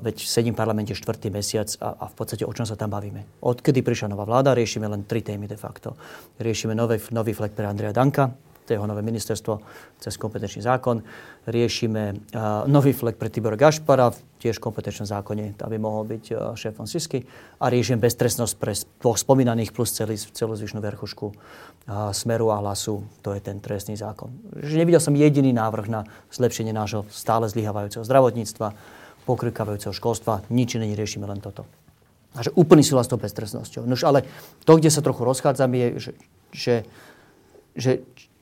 Veď sedím v parlamente štvrtý mesiac a, a v podstate o čom sa tam bavíme. Odkedy prišla nová vláda, riešime len tri témy de facto. Riešime nový, nový flek pre Andreja Danka, to jeho nové ministerstvo cez kompetenčný zákon. Riešime uh, nový flek pre Tibora Gašpara, tiež v kompetenčnom zákone, aby mohol byť uh, šéfom Sisky. A riešime beztrestnosť pre dvoch spomínaných plus celý, celú zvyšnú verchušku uh, Smeru a Hlasu. To je ten trestný zákon. Že nevidel som jediný návrh na zlepšenie nášho stále zlyhávajúceho zdravotníctva, pokrykavajúceho školstva. Nič iné neriešime, len toto. A že úplný súhlas s tou beztrestnosťou. Nož ale to, kde sa trochu rozchádzam, je, že, že, že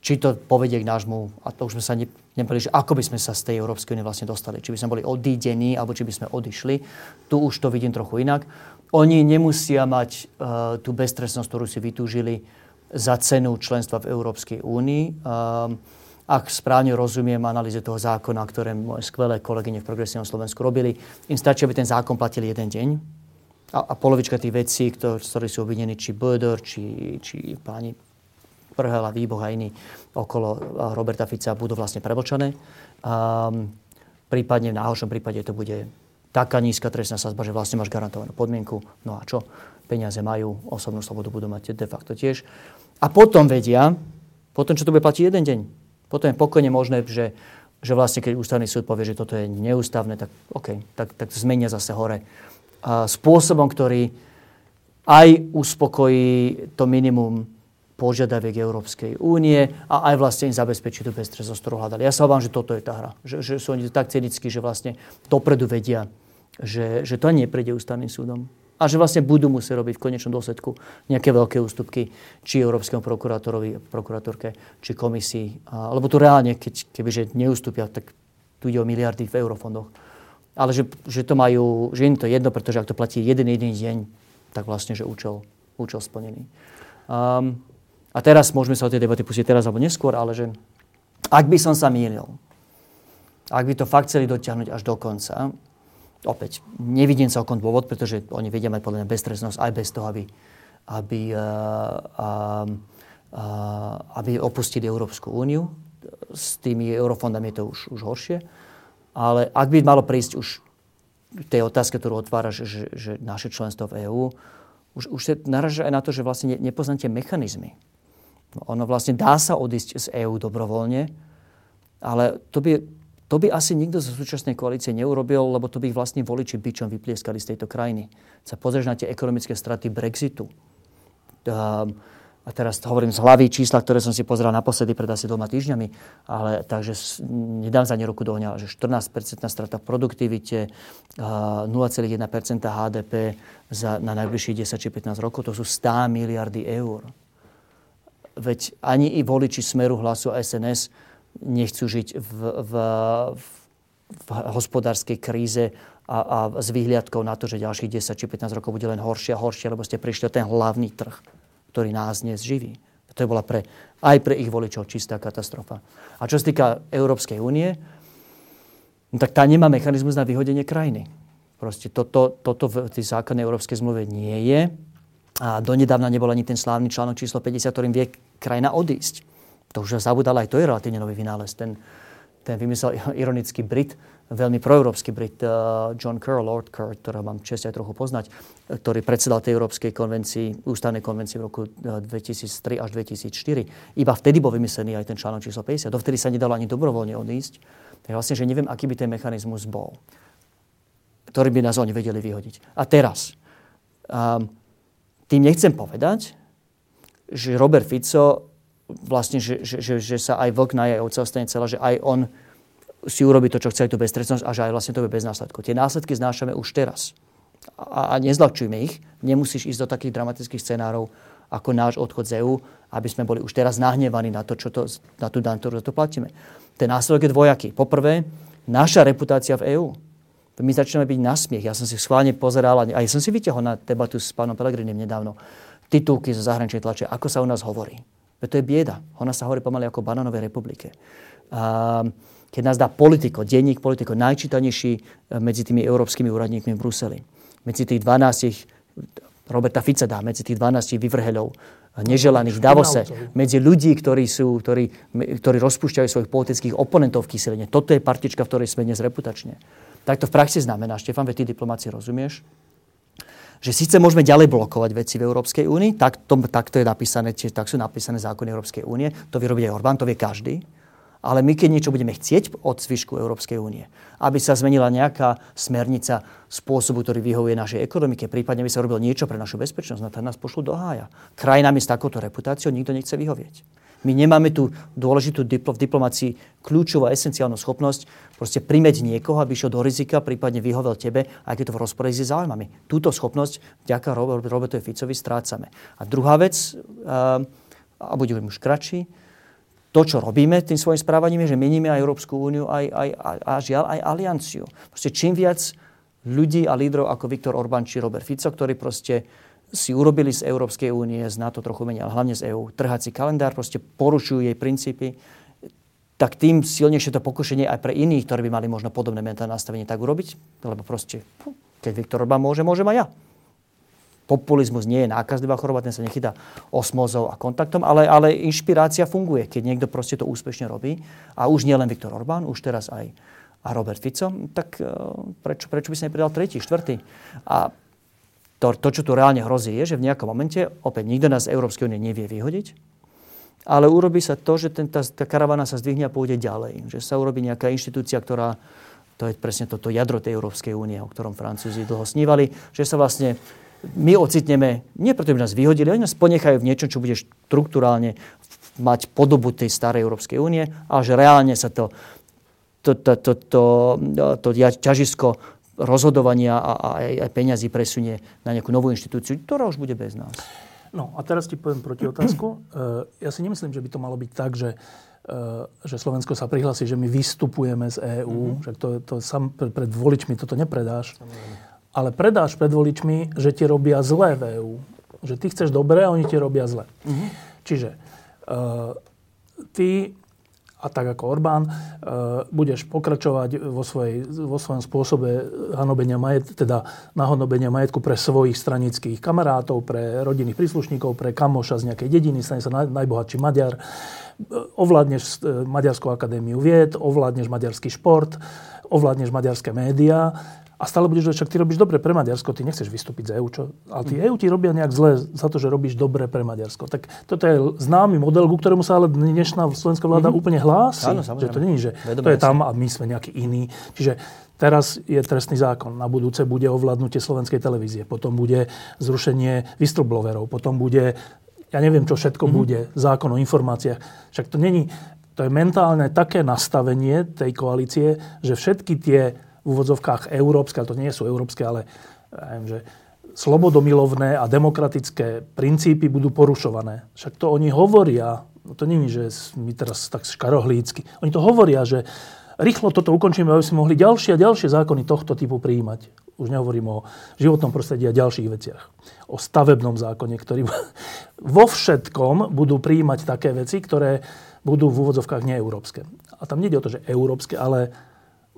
či to povedie k nášmu, a to už sme sa ne, nepovedali, že ako by sme sa z tej Európskej únie vlastne dostali. Či by sme boli odídení, alebo či by sme odišli. Tu už to vidím trochu inak. Oni nemusia mať uh, tú beztrestnosť, ktorú si vytúžili za cenu členstva v Európskej únii. Um, ak správne rozumiem analýze toho zákona, ktoré moje skvelé kolegyne v Progresívnom Slovensku robili, im stačí, aby ten zákon platil jeden deň. A, a polovička tých vecí, ktoré, ktoré sú obvinení, či Böder, či, či páni Prhel a Výboh a iní okolo Roberta Fica budú vlastne prebočané. A prípadne v náhoršom prípade to bude taká nízka trestná sazba, že vlastne máš garantovanú podmienku. No a čo? Peniaze majú, osobnú slobodu budú mať de facto tiež. A potom vedia, potom, čo to bude platiť jeden deň, potom je pokojne možné, že, že vlastne keď ústavný súd povie, že toto je neústavné, tak OK, tak, tak zmenia zase hore. A spôsobom, ktorý aj uspokojí to minimum požiadaviek Európskej únie a aj vlastne im zabezpečí tú beztrezosť, ktorú hľadali. Ja sa obávam, že toto je tá hra. Že, že sú oni tak cynickí, že vlastne dopredu vedia, že, že to neprejde ústavným súdom. A že vlastne budú musieť robiť v konečnom dôsledku nejaké veľké ústupky či Európskemu prokurátorovi, prokurátorke, či komisii. A, lebo tu reálne, keď, kebyže neústupia, tak tu ide o miliardy v eurofondoch. Ale že, že to majú, že im to jedno, pretože ak to platí jeden jediný deň, tak vlastne, že účel, účel splnený. Um, a teraz môžeme sa o tej debaty pustiť teraz alebo neskôr, ale že ak by som sa mýlil, ak by to fakt chceli dotiahnuť až do konca, opäť nevidím celkom dôvod, pretože oni vedia mať podľa mňa beztrestnosť aj bez toho, aby, aby, uh, uh, aby opustili Európsku úniu. s tými eurofondami je to už, už horšie. Ale ak by malo prísť už tej otázke, ktorú otvára, že, že, naše členstvo v EÚ, už, už sa naraža aj na to, že vlastne nepoznáte mechanizmy. Ono vlastne dá sa odísť z EÚ dobrovoľne, ale to by, to by asi nikto zo súčasnej koalície neurobil, lebo to by ich vlastne voliči byčom vyplieskali z tejto krajiny. Sa pozrieš na tie ekonomické straty Brexitu. Um, a teraz hovorím z hlavy čísla, ktoré som si pozeral naposledy pred asi dvoma týždňami, ale takže nedám za ne ruku do ohňa, že 14% strata v produktivite, 0,1% HDP za, na najbližších 10 či 15 rokov, to sú 100 miliardy eur. Veď ani i voliči Smeru hlasu SNS nechcú žiť v, v, v, hospodárskej kríze a, a s výhliadkou na to, že ďalších 10 či 15 rokov bude len horšie a horšie, lebo ste prišli o ten hlavný trh ktorý nás dnes živí. To bola pre, aj pre ich voličov čistá katastrofa. A čo sa týka Európskej únie, no tak tá nemá mechanizmus na vyhodenie krajiny. Proste toto, toto v tej základnej európskej zmluve nie je. A donedávna nebol ani ten slávny článok číslo 50, ktorým vie krajina odísť. To už zabudal aj to je relatívne nový vynález. Ten, ten vymyslel ironický Brit, veľmi proeurópsky Brit uh, John Kerr, Lord Kerr, ktorého mám čest aj trochu poznať, ktorý predsedal tej Európskej konvencii, ústavnej konvencii v roku 2003 uh, až 2004. Iba vtedy bol vymyslený aj ten článok číslo 50. Dovtedy sa nedalo ani dobrovoľne odísť. Tak vlastne, že neviem, aký by ten mechanizmus bol, ktorý by nás oni vedeli vyhodiť. A teraz, um, tým nechcem povedať, že Robert Fico vlastne, že, že, že, že sa aj vlk na jej ovce ostane celá, že aj on si urobiť to, čo chce tú beztrestnosť a že aj vlastne to bude bez následkov. Tie následky znášame už teraz. A, a nezľahčujme ich. Nemusíš ísť do takých dramatických scenárov, ako náš odchod z EÚ, aby sme boli už teraz nahnevaní na, to, čo to, na tú daň, ktorú to platíme. Ten následok je dvojaký. Poprvé, naša reputácia v EÚ. My začneme byť na smiech. Ja som si schválne pozeral, a aj som si vyťahol na debatu s pánom Pelegrinim nedávno, titulky zo zahraničnej tlače, ako sa u nás hovorí. Veď to je bieda. Ona sa hovorí pomaly ako Bananovej republike. A, keď nás dá politiko, denník politiko, najčítanejší e, medzi tými európskymi úradníkmi v Bruseli. Medzi tých 12, Roberta Fica dá, medzi tých 12 vyvrheľov, e, neželaných v Davose, medzi ľudí, ktorí, sú, ktorí, ktorí rozpúšťajú svojich politických oponentov v kyseline. Toto je partička, v ktorej sme dnes reputačne. Tak to v praxi znamená, Štefan, veď ty diplomácii rozumieš, že síce môžeme ďalej blokovať veci v Európskej únii, tak to, tak to je napísané, či, tak sú napísané zákony Európskej únie, to vyrobí aj Orbán, to vie každý, ale my keď niečo budeme chcieť od zvyšku Európskej únie, aby sa zmenila nejaká smernica spôsobu, ktorý vyhovuje našej ekonomike, prípadne by sa robil niečo pre našu bezpečnosť, na to nás pošlu do hája. Krajinami s takouto reputáciou nikto nechce vyhovieť. My nemáme tú dôležitú diplo, v diplomácii kľúčovú a esenciálnu schopnosť proste primeť niekoho, aby išiel do rizika, prípadne vyhovel tebe, aj keď to v rozpore s záujmami. Túto schopnosť vďaka Robertovi Ficovi strácame. A druhá vec, a budem už kratší, to, čo robíme tým svojim správaním, je, že meníme aj Európsku úniu aj, aj, a, a žiaľ aj alianciu. Proste čím viac ľudí a lídrov ako Viktor Orbán či Robert Fico, ktorí proste si urobili z Európskej únie, z NATO trochu menej, ale hlavne z EÚ, trhací kalendár, proste porušujú jej princípy, tak tým silnejšie to pokušenie aj pre iných, ktorí by mali možno podobné mentálne nastavenie, tak urobiť, lebo proste, keď Viktor Orbán môže, môžem aj ja populizmus nie je nákazlivá choroba, ten sa nechytá osmozou a kontaktom, ale, ale inšpirácia funguje, keď niekto proste to úspešne robí. A už nie len Viktor Orbán, už teraz aj a Robert Fico, tak e, prečo, prečo by sa nepridal tretí, štvrtý? A to, to, čo tu reálne hrozí, je, že v nejakom momente opäť nikto nás z Európskej únie nevie vyhodiť, ale urobí sa to, že ten, tá, tá karavana sa zdvihne a pôjde ďalej. Že sa urobí nejaká inštitúcia, ktorá, to je presne toto jadro tej Európskej únie, o ktorom Francúzi dlho snívali, že sa vlastne my ocitneme, nie preto, by nás vyhodili, oni nás ponechajú v niečom, čo bude štruktúrálne mať podobu tej starej Európskej únie, ale že reálne sa to, to, to, to, to, to, to ťažisko rozhodovania a, a aj peňazí presunie na nejakú novú inštitúciu, ktorá už bude bez nás. No a teraz ti poviem proti otázku. E, ja si nemyslím, že by to malo byť tak, že e, že Slovensko sa prihlási, že my vystupujeme z EÚ, mm-hmm. že to, to sam pred voličmi toto nepredáš. Samozrejme ale predáš pred voličmi, že ti robia zlé v EU. Že ty chceš dobre a oni ti robia zle. Mm-hmm. Čiže uh, ty, a tak ako Orbán, uh, budeš pokračovať vo, svojej, vo svojom spôsobe hanobenia majet, teda nahodnobenia majetku pre svojich stranických kamarátov, pre rodinných príslušníkov, pre kamoša z nejakej dediny, stane sa naj, najbohatší Maďar, ovládneš Maďarskú akadémiu vied, ovládneš maďarský šport, ovládneš maďarské médiá a stále budeš, že však ty robíš dobre pre Maďarsko, ty nechceš vystúpiť z EÚ, čo? Ale tí EÚ ti robia nejak zle za to, že robíš dobre pre Maďarsko. Tak toto je známy model, ku ktorému sa ale dnešná slovenská vláda mm-hmm. úplne hlási. Áno, že to je, že Vedomé to je tam a my sme nejaký iný. Čiže teraz je trestný zákon. Na budúce bude ovládnutie slovenskej televízie. Potom bude zrušenie whistleblowerov. Potom bude, ja neviem, čo všetko mm-hmm. bude, zákon o informáciách. Však to není, to je mentálne také nastavenie tej koalície, že všetky tie v úvodzovkách európske, ale to nie sú európske, ale ja neviem, že slobodomilovné a demokratické princípy budú porušované. Však to oni hovoria, no to je, že my teraz tak škarohlícky. Oni to hovoria, že rýchlo toto ukončíme, aby sme mohli ďalšie a ďalšie zákony tohto typu prijímať. Už nehovorím o životnom prostredí a ďalších veciach. O stavebnom zákone, ktorý vo všetkom budú prijímať také veci, ktoré budú v úvodzovkách neeurópske. A tam nie je o to, že európske, ale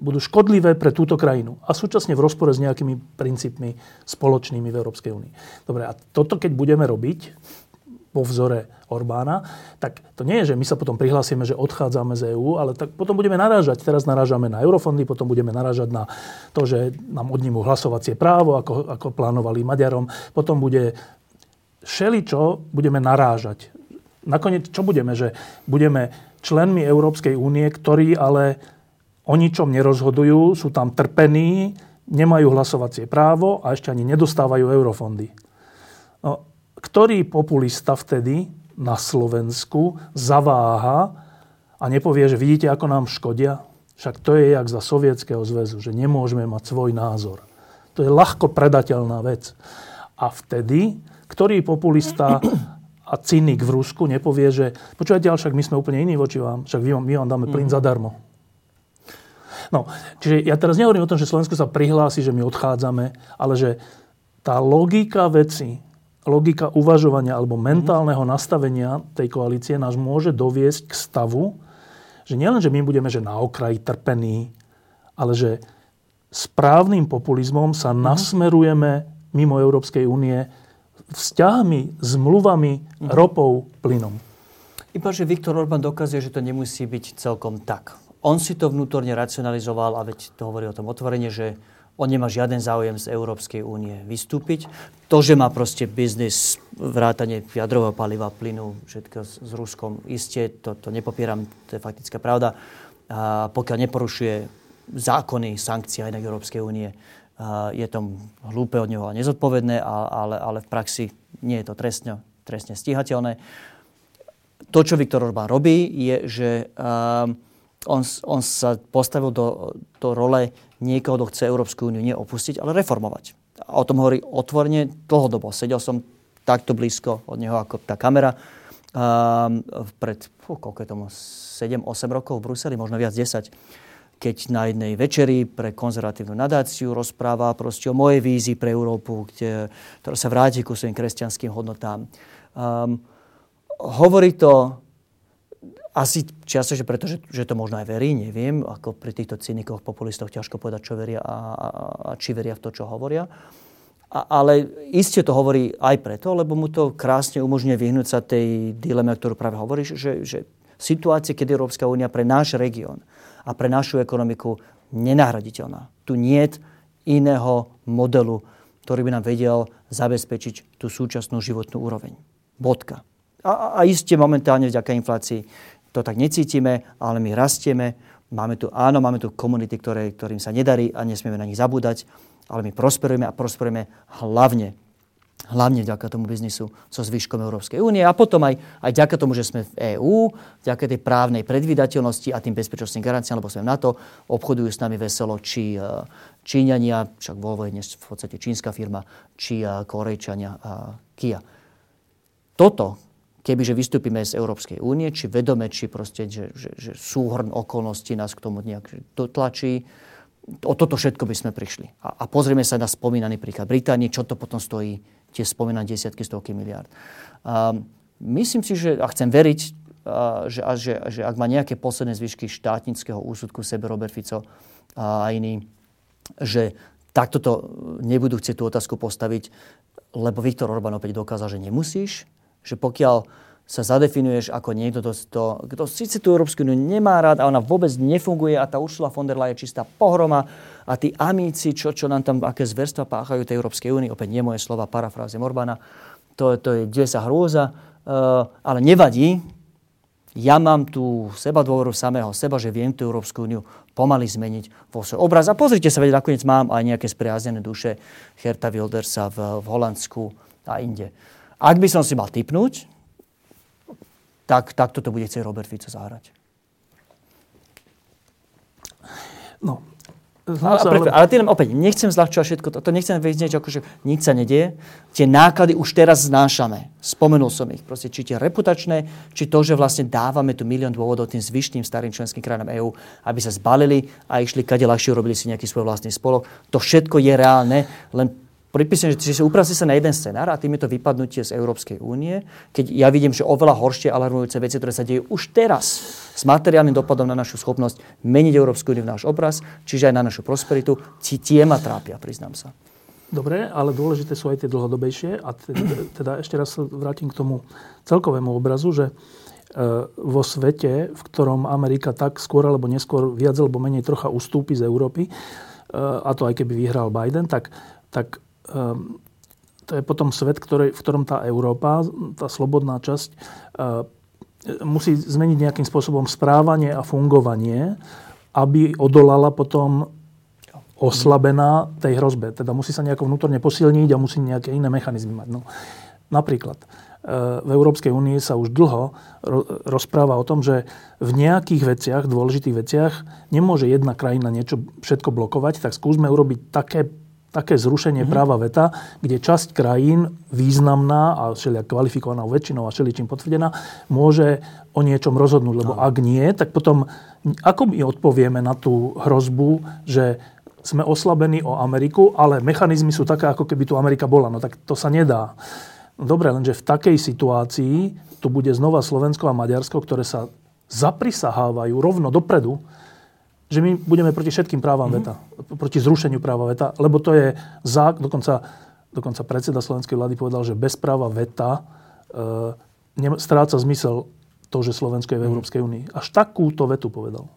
budú škodlivé pre túto krajinu a súčasne v rozpore s nejakými princípmi spoločnými v Európskej únii. Dobre, a toto keď budeme robiť vo vzore Orbána, tak to nie je, že my sa potom prihlásime, že odchádzame z EÚ, ale tak potom budeme narážať. Teraz narážame na eurofondy, potom budeme narážať na to, že nám odnímu hlasovacie právo, ako, ako plánovali Maďarom. Potom bude všeličo budeme narážať. Nakoniec, čo budeme? Že budeme členmi Európskej únie, ktorí ale o ničom nerozhodujú, sú tam trpení, nemajú hlasovacie právo a ešte ani nedostávajú eurofondy. No, ktorý populista vtedy na Slovensku zaváha a nepovie, že vidíte, ako nám škodia? Však to je jak za Sovietskeho zväzu, že nemôžeme mať svoj názor. To je ľahko predateľná vec. A vtedy, ktorý populista a cynik v Rusku nepovie, že počúvajte, ale však my sme úplne iní voči vám, však my vám dáme plyn mm. zadarmo. No, čiže ja teraz nehovorím o tom, že Slovensko sa prihlási, že my odchádzame, ale že tá logika veci, logika uvažovania alebo mentálneho nastavenia tej koalície nás môže doviesť k stavu, že nielen, že my budeme že na okraji trpení, ale že správnym populizmom sa uh-huh. nasmerujeme mimo Európskej únie vzťahmi, zmluvami, uh-huh. ropou, plynom. Iba, že Viktor Orbán dokazuje, že to nemusí byť celkom tak. On si to vnútorne racionalizoval a veď to hovorí o tom otvorene, že on nemá žiaden záujem z Európskej únie vystúpiť. To, že má proste biznis, vrátanie jadrového paliva, plynu, všetko s, s Ruskom, iste, to, to nepopieram, to je faktická pravda. A pokiaľ neporušuje zákony, sankcie aj na Európskej únie, a je to hlúpe od neho a nezodpovedné, ale, ale v praxi nie je to trestne, trestne stíhateľné. To, čo Viktor Orbán robí, je, že on, on sa postavil do, do role niekoho, kto chce Európsku úniu neopustiť, ale reformovať. A o tom hovorí otvorene dlhodobo. Sedel som takto blízko od neho ako tá kamera um, pred, fú, koľko je tomu, 7-8 rokov v Bruseli, možno viac 10 keď na jednej večeri pre konzervatívnu nadáciu rozpráva proste o mojej vízii pre Európu, kde, ktorá sa vráti ku svojim kresťanským hodnotám. Um, hovorí to asi čiastočne preto, že, že to možno aj verí, neviem, ako pri týchto cynikoch, populistoch ťažko povedať, čo veria a, a, a či veria v to, čo hovoria. A, ale iste to hovorí aj preto, lebo mu to krásne umožňuje vyhnúť sa tej dileme, ktorú práve hovoríš, že, že situácie, keď Európska únia pre náš región a pre našu ekonomiku nenahraditeľná. Tu nie iného modelu, ktorý by nám vedel zabezpečiť tú súčasnú životnú úroveň. Bodka. A, a iste momentálne vďaka inflácii to tak necítime, ale my rastieme. Máme tu, áno, máme tu komunity, ktoré, ktorým sa nedarí a nesmieme na nich zabúdať, ale my prosperujeme a prosperujeme hlavne hlavne vďaka tomu biznisu so zvyškom Európskej únie a potom aj, aj vďaka tomu, že sme v EÚ, vďaka tej právnej predvydateľnosti a tým bezpečnostným garanciám, lebo sme na to, obchodujú s nami veselo či e, Číňania, však Volvo je dnes v podstate čínska firma, či e, Korejčania a Kia. Toto, kebyže vystúpime z Európskej únie, či vedome, či proste, že, že, že súhrn okolností nás k tomu nejak dotlačí, o toto všetko by sme prišli. A, a pozrieme sa na spomínaný príklad Británie, čo to potom stojí, tie spomínané desiatky, stovky miliárd. A myslím si, že, a chcem veriť, a, že, a, že, že ak má nejaké posledné zvyšky štátnického úsudku sebe Robert Fico a, iní, že takto to nebudú chcieť tú otázku postaviť, lebo Viktor Orbán opäť dokázal, že nemusíš, že pokiaľ sa zadefinuješ ako niekto, kto, kto, kto síce tú Európsku úniu nemá rád a ona vôbec nefunguje a tá Ursula von der Leyen je čistá pohroma a tí amíci, čo, čo nám tam, aké zverstva páchajú tej Európskej únii, opäť nie moje slova, parafráze Orbána, to, to je kde sa hrôza, uh, ale nevadí, ja mám tú seba dôveru samého seba, že viem tú Európsku úniu pomaly zmeniť vo svoj obraz. A pozrite sa, veď nakoniec mám aj nejaké spriaznené duše Herta Wildersa v, v Holandsku a inde. Ak by som si mal typnúť, tak, tak toto bude chcieť Robert Fico zahrať. No, ale, ale, ale tým opäť, nechcem zľahčovať všetko, to, to nechcem vyznieť, že nič sa nedieje. Tie náklady už teraz znášame. Spomenul som ich. Proste, či tie reputačné, či to, že vlastne dávame tu milión dôvodov tým zvyšným starým členským krajinám EÚ, aby sa zbalili a išli kade ľahšie, urobili si nejaký svoj vlastný spolok. To všetko je reálne, len pripisujem, že, že upraví sa na jeden scenár a tým je to vypadnutie z Európskej únie, keď ja vidím, že oveľa horšie alarmujúce veci, ktoré sa dejú už teraz s materiálnym dopadom na našu schopnosť meniť Európsku úniu v náš obraz, čiže aj na našu prosperitu, tie ma trápia, priznám sa. Dobre, ale dôležité sú aj tie dlhodobejšie. A teda ešte raz vrátim k tomu celkovému obrazu, že e, vo svete, v ktorom Amerika tak skôr alebo neskôr viac alebo menej trocha ustúpi z Európy, e, a to aj keby vyhral Biden, tak, tak to je potom svet, ktorý, v ktorom tá Európa, tá slobodná časť, ehm, musí zmeniť nejakým spôsobom správanie a fungovanie, aby odolala potom oslabená tej hrozbe. Teda musí sa nejako vnútorne posilniť a musí nejaké iné mechanizmy mať. No, napríklad ehm, v Európskej únii sa už dlho rozpráva o tom, že v nejakých veciach, dôležitých veciach, nemôže jedna krajina niečo všetko blokovať, tak skúsme urobiť také také zrušenie mm-hmm. práva veta, kde časť krajín významná a všelijak kvalifikovanou väčšinou a všeličím potvrdená môže o niečom rozhodnúť. Lebo no. ak nie, tak potom ako my odpovieme na tú hrozbu, že sme oslabení o Ameriku, ale mechanizmy sú také, ako keby tu Amerika bola. No tak to sa nedá. Dobre, lenže v takej situácii tu bude znova Slovensko a Maďarsko, ktoré sa zaprisahávajú rovno dopredu, že my budeme proti všetkým právam mm-hmm. veta, proti zrušeniu práva veta, lebo to je zák, dokonca, dokonca predseda slovenskej vlády povedal, že bez práva veta e, stráca zmysel to, že Slovensko je v mhm. Európskej únii. Až takúto vetu povedal.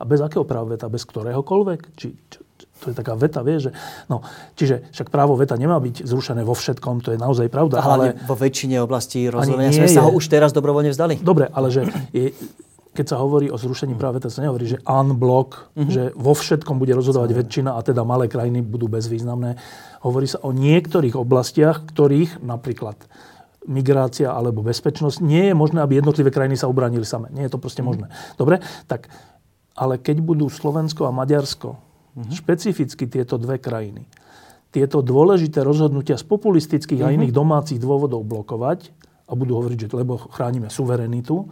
A bez akého práva veta? Bez ktoréhokoľvek? Či, či, to je taká veta, vie, že... No, čiže však právo veta nemá byť zrušené vo všetkom, to je naozaj pravda. Ale, ale vo väčšine oblastí rozhodovania sme sa ho už teraz dobrovoľne vzdali. Dobre, ale že je, keď sa hovorí o zrušení práva veta, sa nehovorí, že unblock, mm-hmm. že vo všetkom bude rozhodovať väčšina a teda malé krajiny budú bezvýznamné. Hovorí sa o niektorých oblastiach, ktorých napríklad migrácia alebo bezpečnosť, nie je možné, aby jednotlivé krajiny sa ubránili same. Nie je to proste mm-hmm. možné. Dobre? Tak, ale keď budú Slovensko a Maďarsko, mm-hmm. špecificky tieto dve krajiny, tieto dôležité rozhodnutia z populistických mm-hmm. a iných domácich dôvodov blokovať a budú hovoriť, že lebo chránime suverenitu,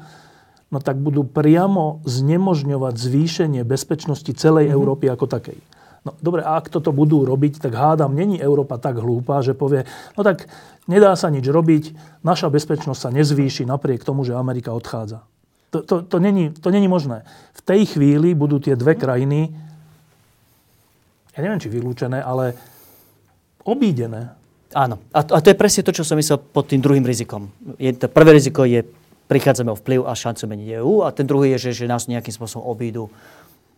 no tak budú priamo znemožňovať zvýšenie bezpečnosti celej mm-hmm. Európy ako takej. No dobre, a ak toto budú robiť, tak hádam, není Európa tak hlúpa, že povie, no tak nedá sa nič robiť, naša bezpečnosť sa nezvýši napriek tomu, že Amerika odchádza. To, to, to, není, to není možné. V tej chvíli budú tie dve krajiny, ja neviem, či vylúčené, ale obídené. Áno. A to, a to je presne to, čo som myslel pod tým druhým rizikom. Je, to prvé riziko je prichádzame o vplyv a šancu meniť EU a ten druhý je, že, že nás nejakým spôsobom obídu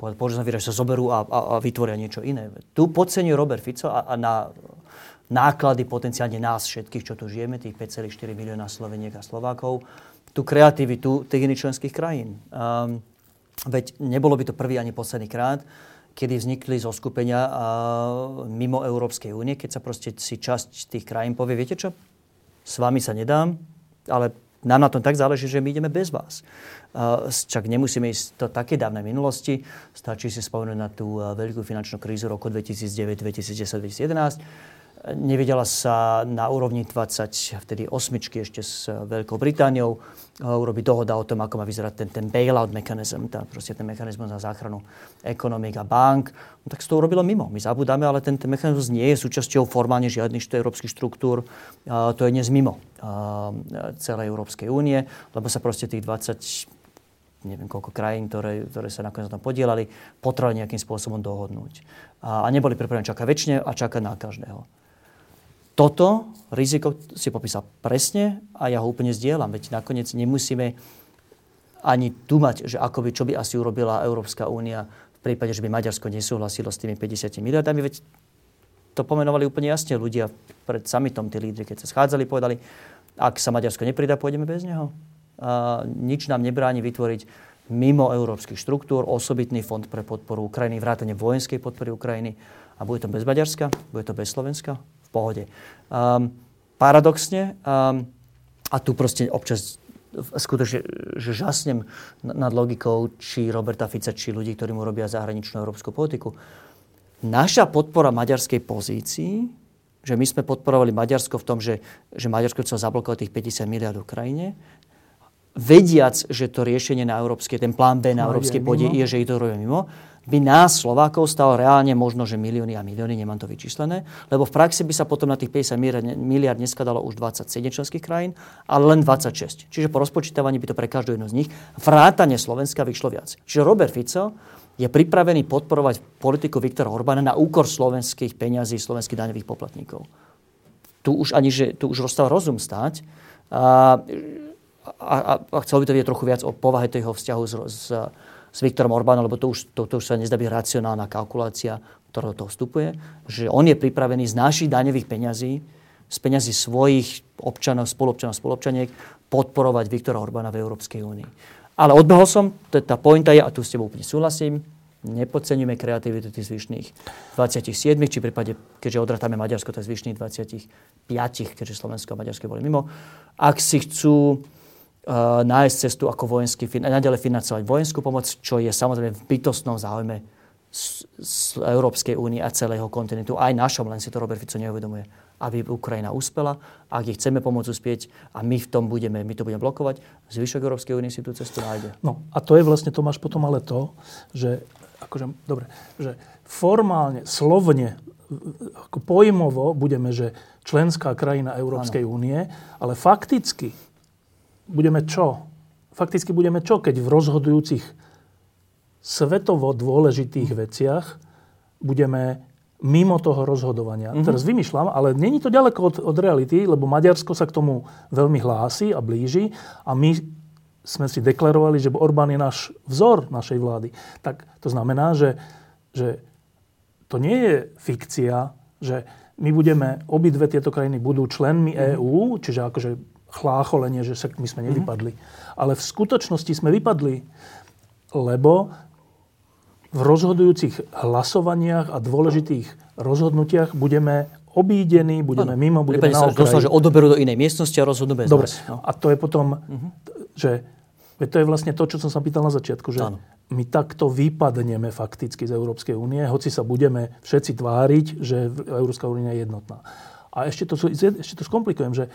povedal že sa zoberú a, a, a vytvoria niečo iné. Tu podceňuje Robert Fico a, a na náklady potenciálne nás všetkých, čo tu žijeme, tých 5,4 milióna Sloveniek a Slovákov, tú kreativitu tých iných členských krajín. Um, veď nebolo by to prvý ani posledný krát, kedy vznikli zo skupenia uh, mimo Európskej únie, keď sa proste si časť tých krajín povie, viete čo, s vami sa nedám, ale nám na tom tak záleží, že my ideme bez vás. Čak nemusíme ísť do také dávnej minulosti. Stačí si spomenúť na tú veľkú finančnú krízu roku 2009, 2010, 2011 Nevidela sa na úrovni 20, vtedy osmičky ešte s Veľkou Britániou, urobiť dohoda o tom, ako má vyzerať ten, ten bailout mechanizm, tá, proste ten mechanizmus na záchranu ekonomik a bank. No, tak sa to urobilo mimo. My zabudáme, ale ten, ten mechanizmus nie je súčasťou formálne žiadnych európskych štruktúr. A to je dnes mimo a, celej Európskej únie, lebo sa proste tých 20 neviem koľko krajín, ktoré, ktoré sa nakoniec na tom podielali, potrebovali nejakým spôsobom dohodnúť. A, a neboli pripravení čakať väčšine a čakať na každého toto riziko si popísal presne a ja ho úplne zdieľam. Veď nakoniec nemusíme ani dumať, že ako by, čo by asi urobila Európska únia v prípade, že by Maďarsko nesúhlasilo s tými 50 miliardami. Veď to pomenovali úplne jasne ľudia pred summitom, tí lídry, keď sa schádzali, povedali, ak sa Maďarsko nepridá, pôjdeme bez neho. A nič nám nebráni vytvoriť mimo európskych štruktúr osobitný fond pre podporu Ukrajiny, vrátane vojenskej podpory Ukrajiny. A bude to bez Maďarska, bude to bez Slovenska, pohode. Um, paradoxne, um, a tu proste občas skutočne, že žasnem nad logikou či Roberta Fica, či ľudí, ktorí mu robia zahraničnú európsku politiku. Naša podpora maďarskej pozícii, že my sme podporovali Maďarsko v tom, že, že Maďarsko chcelo zablokovať tých 50 miliard Ukrajine, vediac, že to riešenie na európske, ten plán B na európskej pôde je, že ich to robíme mimo, by nás, Slovákov, stalo reálne možno, že milióny a milióny, nemám to vyčíslené, lebo v praxi by sa potom na tých 50 miliard neskladalo už 27 členských krajín, ale len 26. Čiže po rozpočítavaní by to pre každú jednu z nich vrátane Slovenska vyšlo viac. Čiže Robert Fico je pripravený podporovať politiku Viktora Orbána na úkor slovenských peňazí, slovenských daňových poplatníkov. Tu už ani, že tu už rozstáva rozum stáť. A a, a, chcel by to vidieť trochu viac o povahe toho vzťahu s, s, s Viktorom Orbánom, lebo to už, to, to už sa nezdá byť racionálna kalkulácia, ktorá do toho vstupuje, že on je pripravený z našich daňových peňazí, z peňazí svojich občanov, spolupčanov, spolupčaniek podporovať Viktora Orbána v Európskej únii. Ale odbehol som, tá pointa je, a tu s tebou úplne súhlasím, nepodceňujeme kreativitu tých zvyšných 27, či prípade, keďže odratáme Maďarsko, tak zvyšných 25, keďže Slovensko a Maďarsko boli mimo. Ak si chcú nájsť cestu, ako vojensky, naďalej financovať vojenskú pomoc, čo je samozrejme v bytostnom záujme z, z Európskej únie a celého kontinentu, aj našom, len si to Robert Fico neuvedomuje, aby Ukrajina uspela. Ak ich chceme pomôcť uspieť a my v tom budeme, my to budeme blokovať, zvyšok Európskej únie si tú cestu nájde. No a to je vlastne, Tomáš, potom ale to, že, akože, dobre, že formálne, slovne, ako pojmovo budeme, že členská krajina Európskej únie, ale fakticky budeme čo? Fakticky budeme čo, keď v rozhodujúcich svetovo dôležitých veciach budeme mimo toho rozhodovania. Mm-hmm. Teraz vymýšľam, ale není to ďaleko od, od reality, lebo Maďarsko sa k tomu veľmi hlási a blíži a my sme si deklarovali, že Orbán je náš vzor našej vlády. Tak to znamená, že, že to nie je fikcia, že my budeme, obidve tieto krajiny budú členmi mm-hmm. EÚ, čiže akože chlácholenie, že my sme nevypadli. Mm-hmm. Ale v skutočnosti sme vypadli, lebo v rozhodujúcich hlasovaniach a dôležitých rozhodnutiach budeme obídení, budeme ano. mimo, budeme na okraji. Doslova, že odoberú do inej miestnosti a rozhodnú bez Dobre. nás. No. A to je potom, uh-huh. že to je vlastne to, čo som sa pýtal na začiatku, že ano. my takto vypadneme fakticky z Európskej únie, hoci sa budeme všetci tváriť, že Európska únia je jednotná. A ešte to, ešte to skomplikujem, že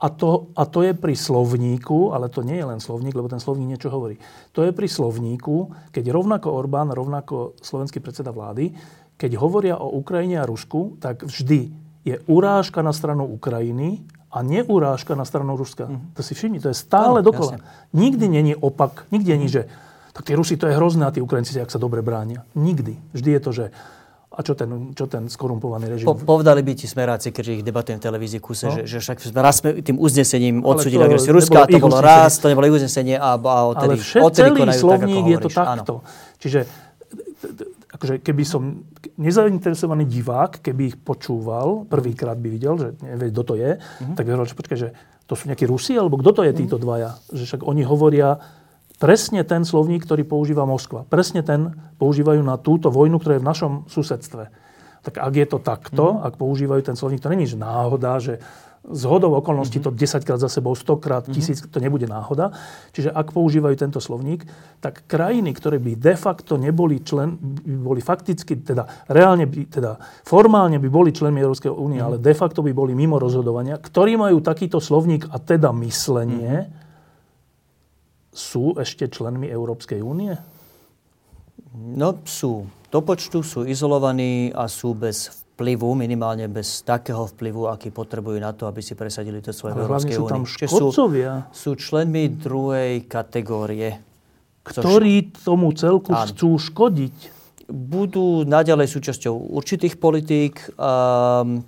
a to, a to je pri slovníku, ale to nie je len slovník, lebo ten slovník niečo hovorí. To je pri slovníku, keď rovnako Orbán, rovnako slovenský predseda vlády, keď hovoria o Ukrajine a Rusku, tak vždy je urážka na stranu Ukrajiny a neurážka na stranu Ruska. Mm-hmm. To si všimni, to je stále no, dokola. Jasne. Nikdy není opak, nikdy není, že tak tie Rusi to je hrozné a tí Ukrajinci ak sa dobre bránia. Nikdy. Vždy je to, že a čo ten, čo ten skorumpovaný režim? Po, povedali by ti smeráci, keďže ich debatujem v televízii kuse, no. že, že však raz sme tým uznesením odsudili agresiu Ruska, to bolo raz, to nebolo ich uznesenie a, a odtedy, Ale všet, odtedy celý konajú slovník tak, je to takto. Áno. Čiže akože keby som nezainteresovaný divák, keby ich počúval, prvýkrát by videl, že nevie, kto to je, mm-hmm. tak by hovoril, že počkaj, že to sú nejakí Rusi, alebo kto to je títo mm-hmm. dvaja? Že však oni hovoria presne ten slovník, ktorý používa Moskva. Presne ten používajú na túto vojnu, ktorá je v našom susedstve. Tak ak je to takto, mm. ak používajú ten slovník, to není náhoda, že z hodou okolností mm-hmm. to 10 krát za sebou, 100 krát, 1000, mm-hmm. to nebude náhoda. Čiže ak používajú tento slovník, tak krajiny, ktoré by de facto neboli člen, by boli fakticky, teda reálne by, teda formálne by boli členmi Európskej únie, mm-hmm. ale de facto by boli mimo rozhodovania, ktorí majú takýto slovník a teda myslenie, mm-hmm sú ešte členmi Európskej únie? No sú. Do počtu sú izolovaní a sú bez vplyvu, minimálne bez takého vplyvu, aký potrebujú na to, aby si presadili to svoje v Európskej sú tam škodcovia. Sú, sú členmi druhej kategórie. Ktorí tomu celku áno. chcú škodiť. Budú naďalej súčasťou určitých politík, um,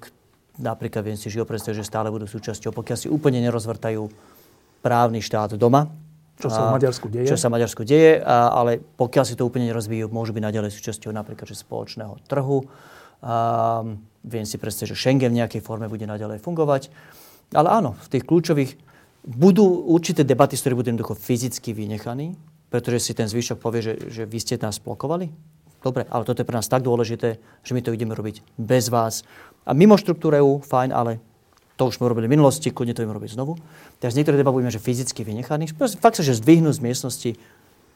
napríklad viem si živo predstaviť, že stále budú súčasťou, pokiaľ si úplne nerozvrtajú právny štát doma. Čo sa v Maďarsku deje. Čo sa v Maďarsku deje, a, ale pokiaľ si to úplne nerozvíjú, môžu byť naďalej súčasťou napríklad že spoločného trhu. A, viem si predstaviť, že Schengen v nejakej forme bude naďalej fungovať. Ale áno, v tých kľúčových budú určité debaty, z ktorých budú jednoducho fyzicky vynechaní, pretože si ten zvyšok povie, že, že vy ste nás blokovali. Dobre, ale toto je pre nás tak dôležité, že my to ideme robiť bez vás. A mimo štruktúru EU, fajn, ale to už sme robili v minulosti, kľudne to ideme robiť znovu. Teraz niektoré budeme, že fyzicky vynechaní. Fakt sa, že zdvihnú z miestnosti,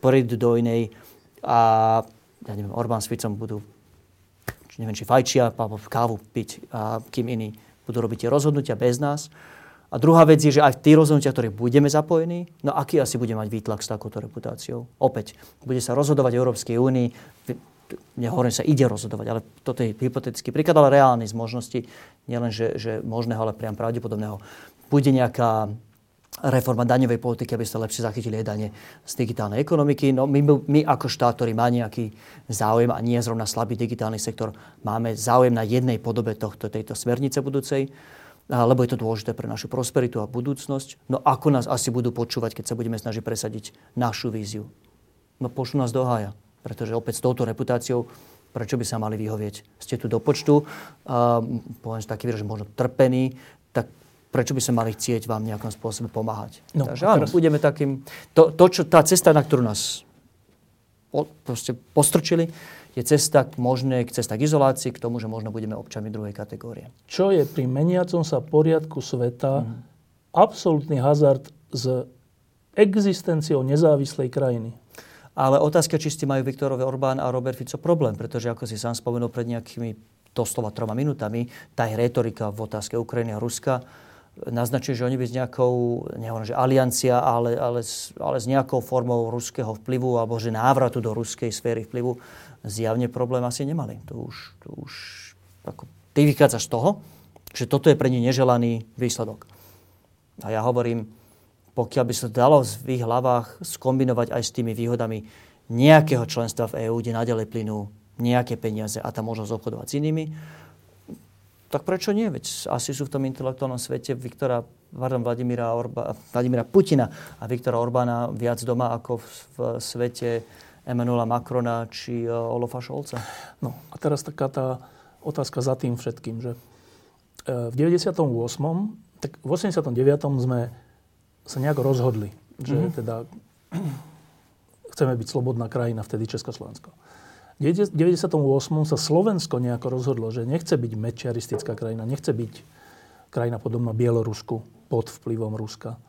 prídu do inej a ja neviem, Orbán s Ficom budú neviem, či fajčia, alebo kávu piť, a kým iní budú robiť tie rozhodnutia bez nás. A druhá vec je, že aj v tých rozhodnutiach, ktoré budeme zapojení, no aký asi bude mať výtlak s takouto reputáciou? Opäť, bude sa rozhodovať v Európskej únii, nehovorím sa, ide rozhodovať, ale toto je hypotetický príklad, ale reálny z možnosti, nielen, že, že možného, ale priam pravdepodobného. Bude nejaká reforma daňovej politiky, aby ste lepšie zachytili aj dane z digitálnej ekonomiky. No, my, my ako štát, ktorý má nejaký záujem a nie je zrovna slabý digitálny sektor, máme záujem na jednej podobe tohto, tejto smernice budúcej lebo je to dôležité pre našu prosperitu a budúcnosť. No ako nás asi budú počúvať, keď sa budeme snažiť presadiť našu víziu? No pošlu nás do hája, pretože opäť s touto reputáciou prečo by sa mali vyhovieť? Ste tu do počtu, uh, poviem taký výraz, že možno trpení, tak prečo by sme mali chcieť vám nejakom spôsobe pomáhať? No, Takže áno, teraz... budeme takým... To, to, čo, tá cesta, na ktorú nás po, proste postrčili, je cesta k možnej, cesta k izolácii, k tomu, že možno budeme občami druhej kategórie. Čo je pri meniacom sa poriadku sveta mm. absolútny hazard s existenciou nezávislej krajiny? Ale otázka, či ste majú Viktorové Orbán a Robert Fico problém, pretože ako si sám spomenul pred nejakými doslova troma minutami, tá retorika v otázke Ukrajiny a Ruska naznačuje, že oni by s nejakou, nehovorím, že aliancia, ale, ale, ale s nejakou formou ruského vplyvu alebo že návratu do ruskej sféry vplyvu zjavne problém asi nemali. To už, to už ako, ty vychádzaš z toho, že toto je pre ne neželaný výsledok. A ja hovorím, pokiaľ by sa dalo v ich hlavách skombinovať aj s tými výhodami nejakého členstva v EÚ, kde nadalej plynú nejaké peniaze a tá možnosť obchodovať s inými, tak prečo nie? Veď asi sú v tom intelektuálnom svete Viktora, pardon, Vladimíra, Orba, Vladimíra Putina a Viktora Orbána viac doma ako v, v svete Emanuela Macrona či uh, Olofa Šolca. No a teraz taká tá otázka za tým všetkým, že uh, v 98. tak v 89. sme sa nejako rozhodli, že mm-hmm. teda chceme byť slobodná krajina, vtedy Československo. V 98. sa Slovensko nejako rozhodlo, že nechce byť mečiaristická krajina, nechce byť krajina podobná Bielorusku pod vplyvom Ruska.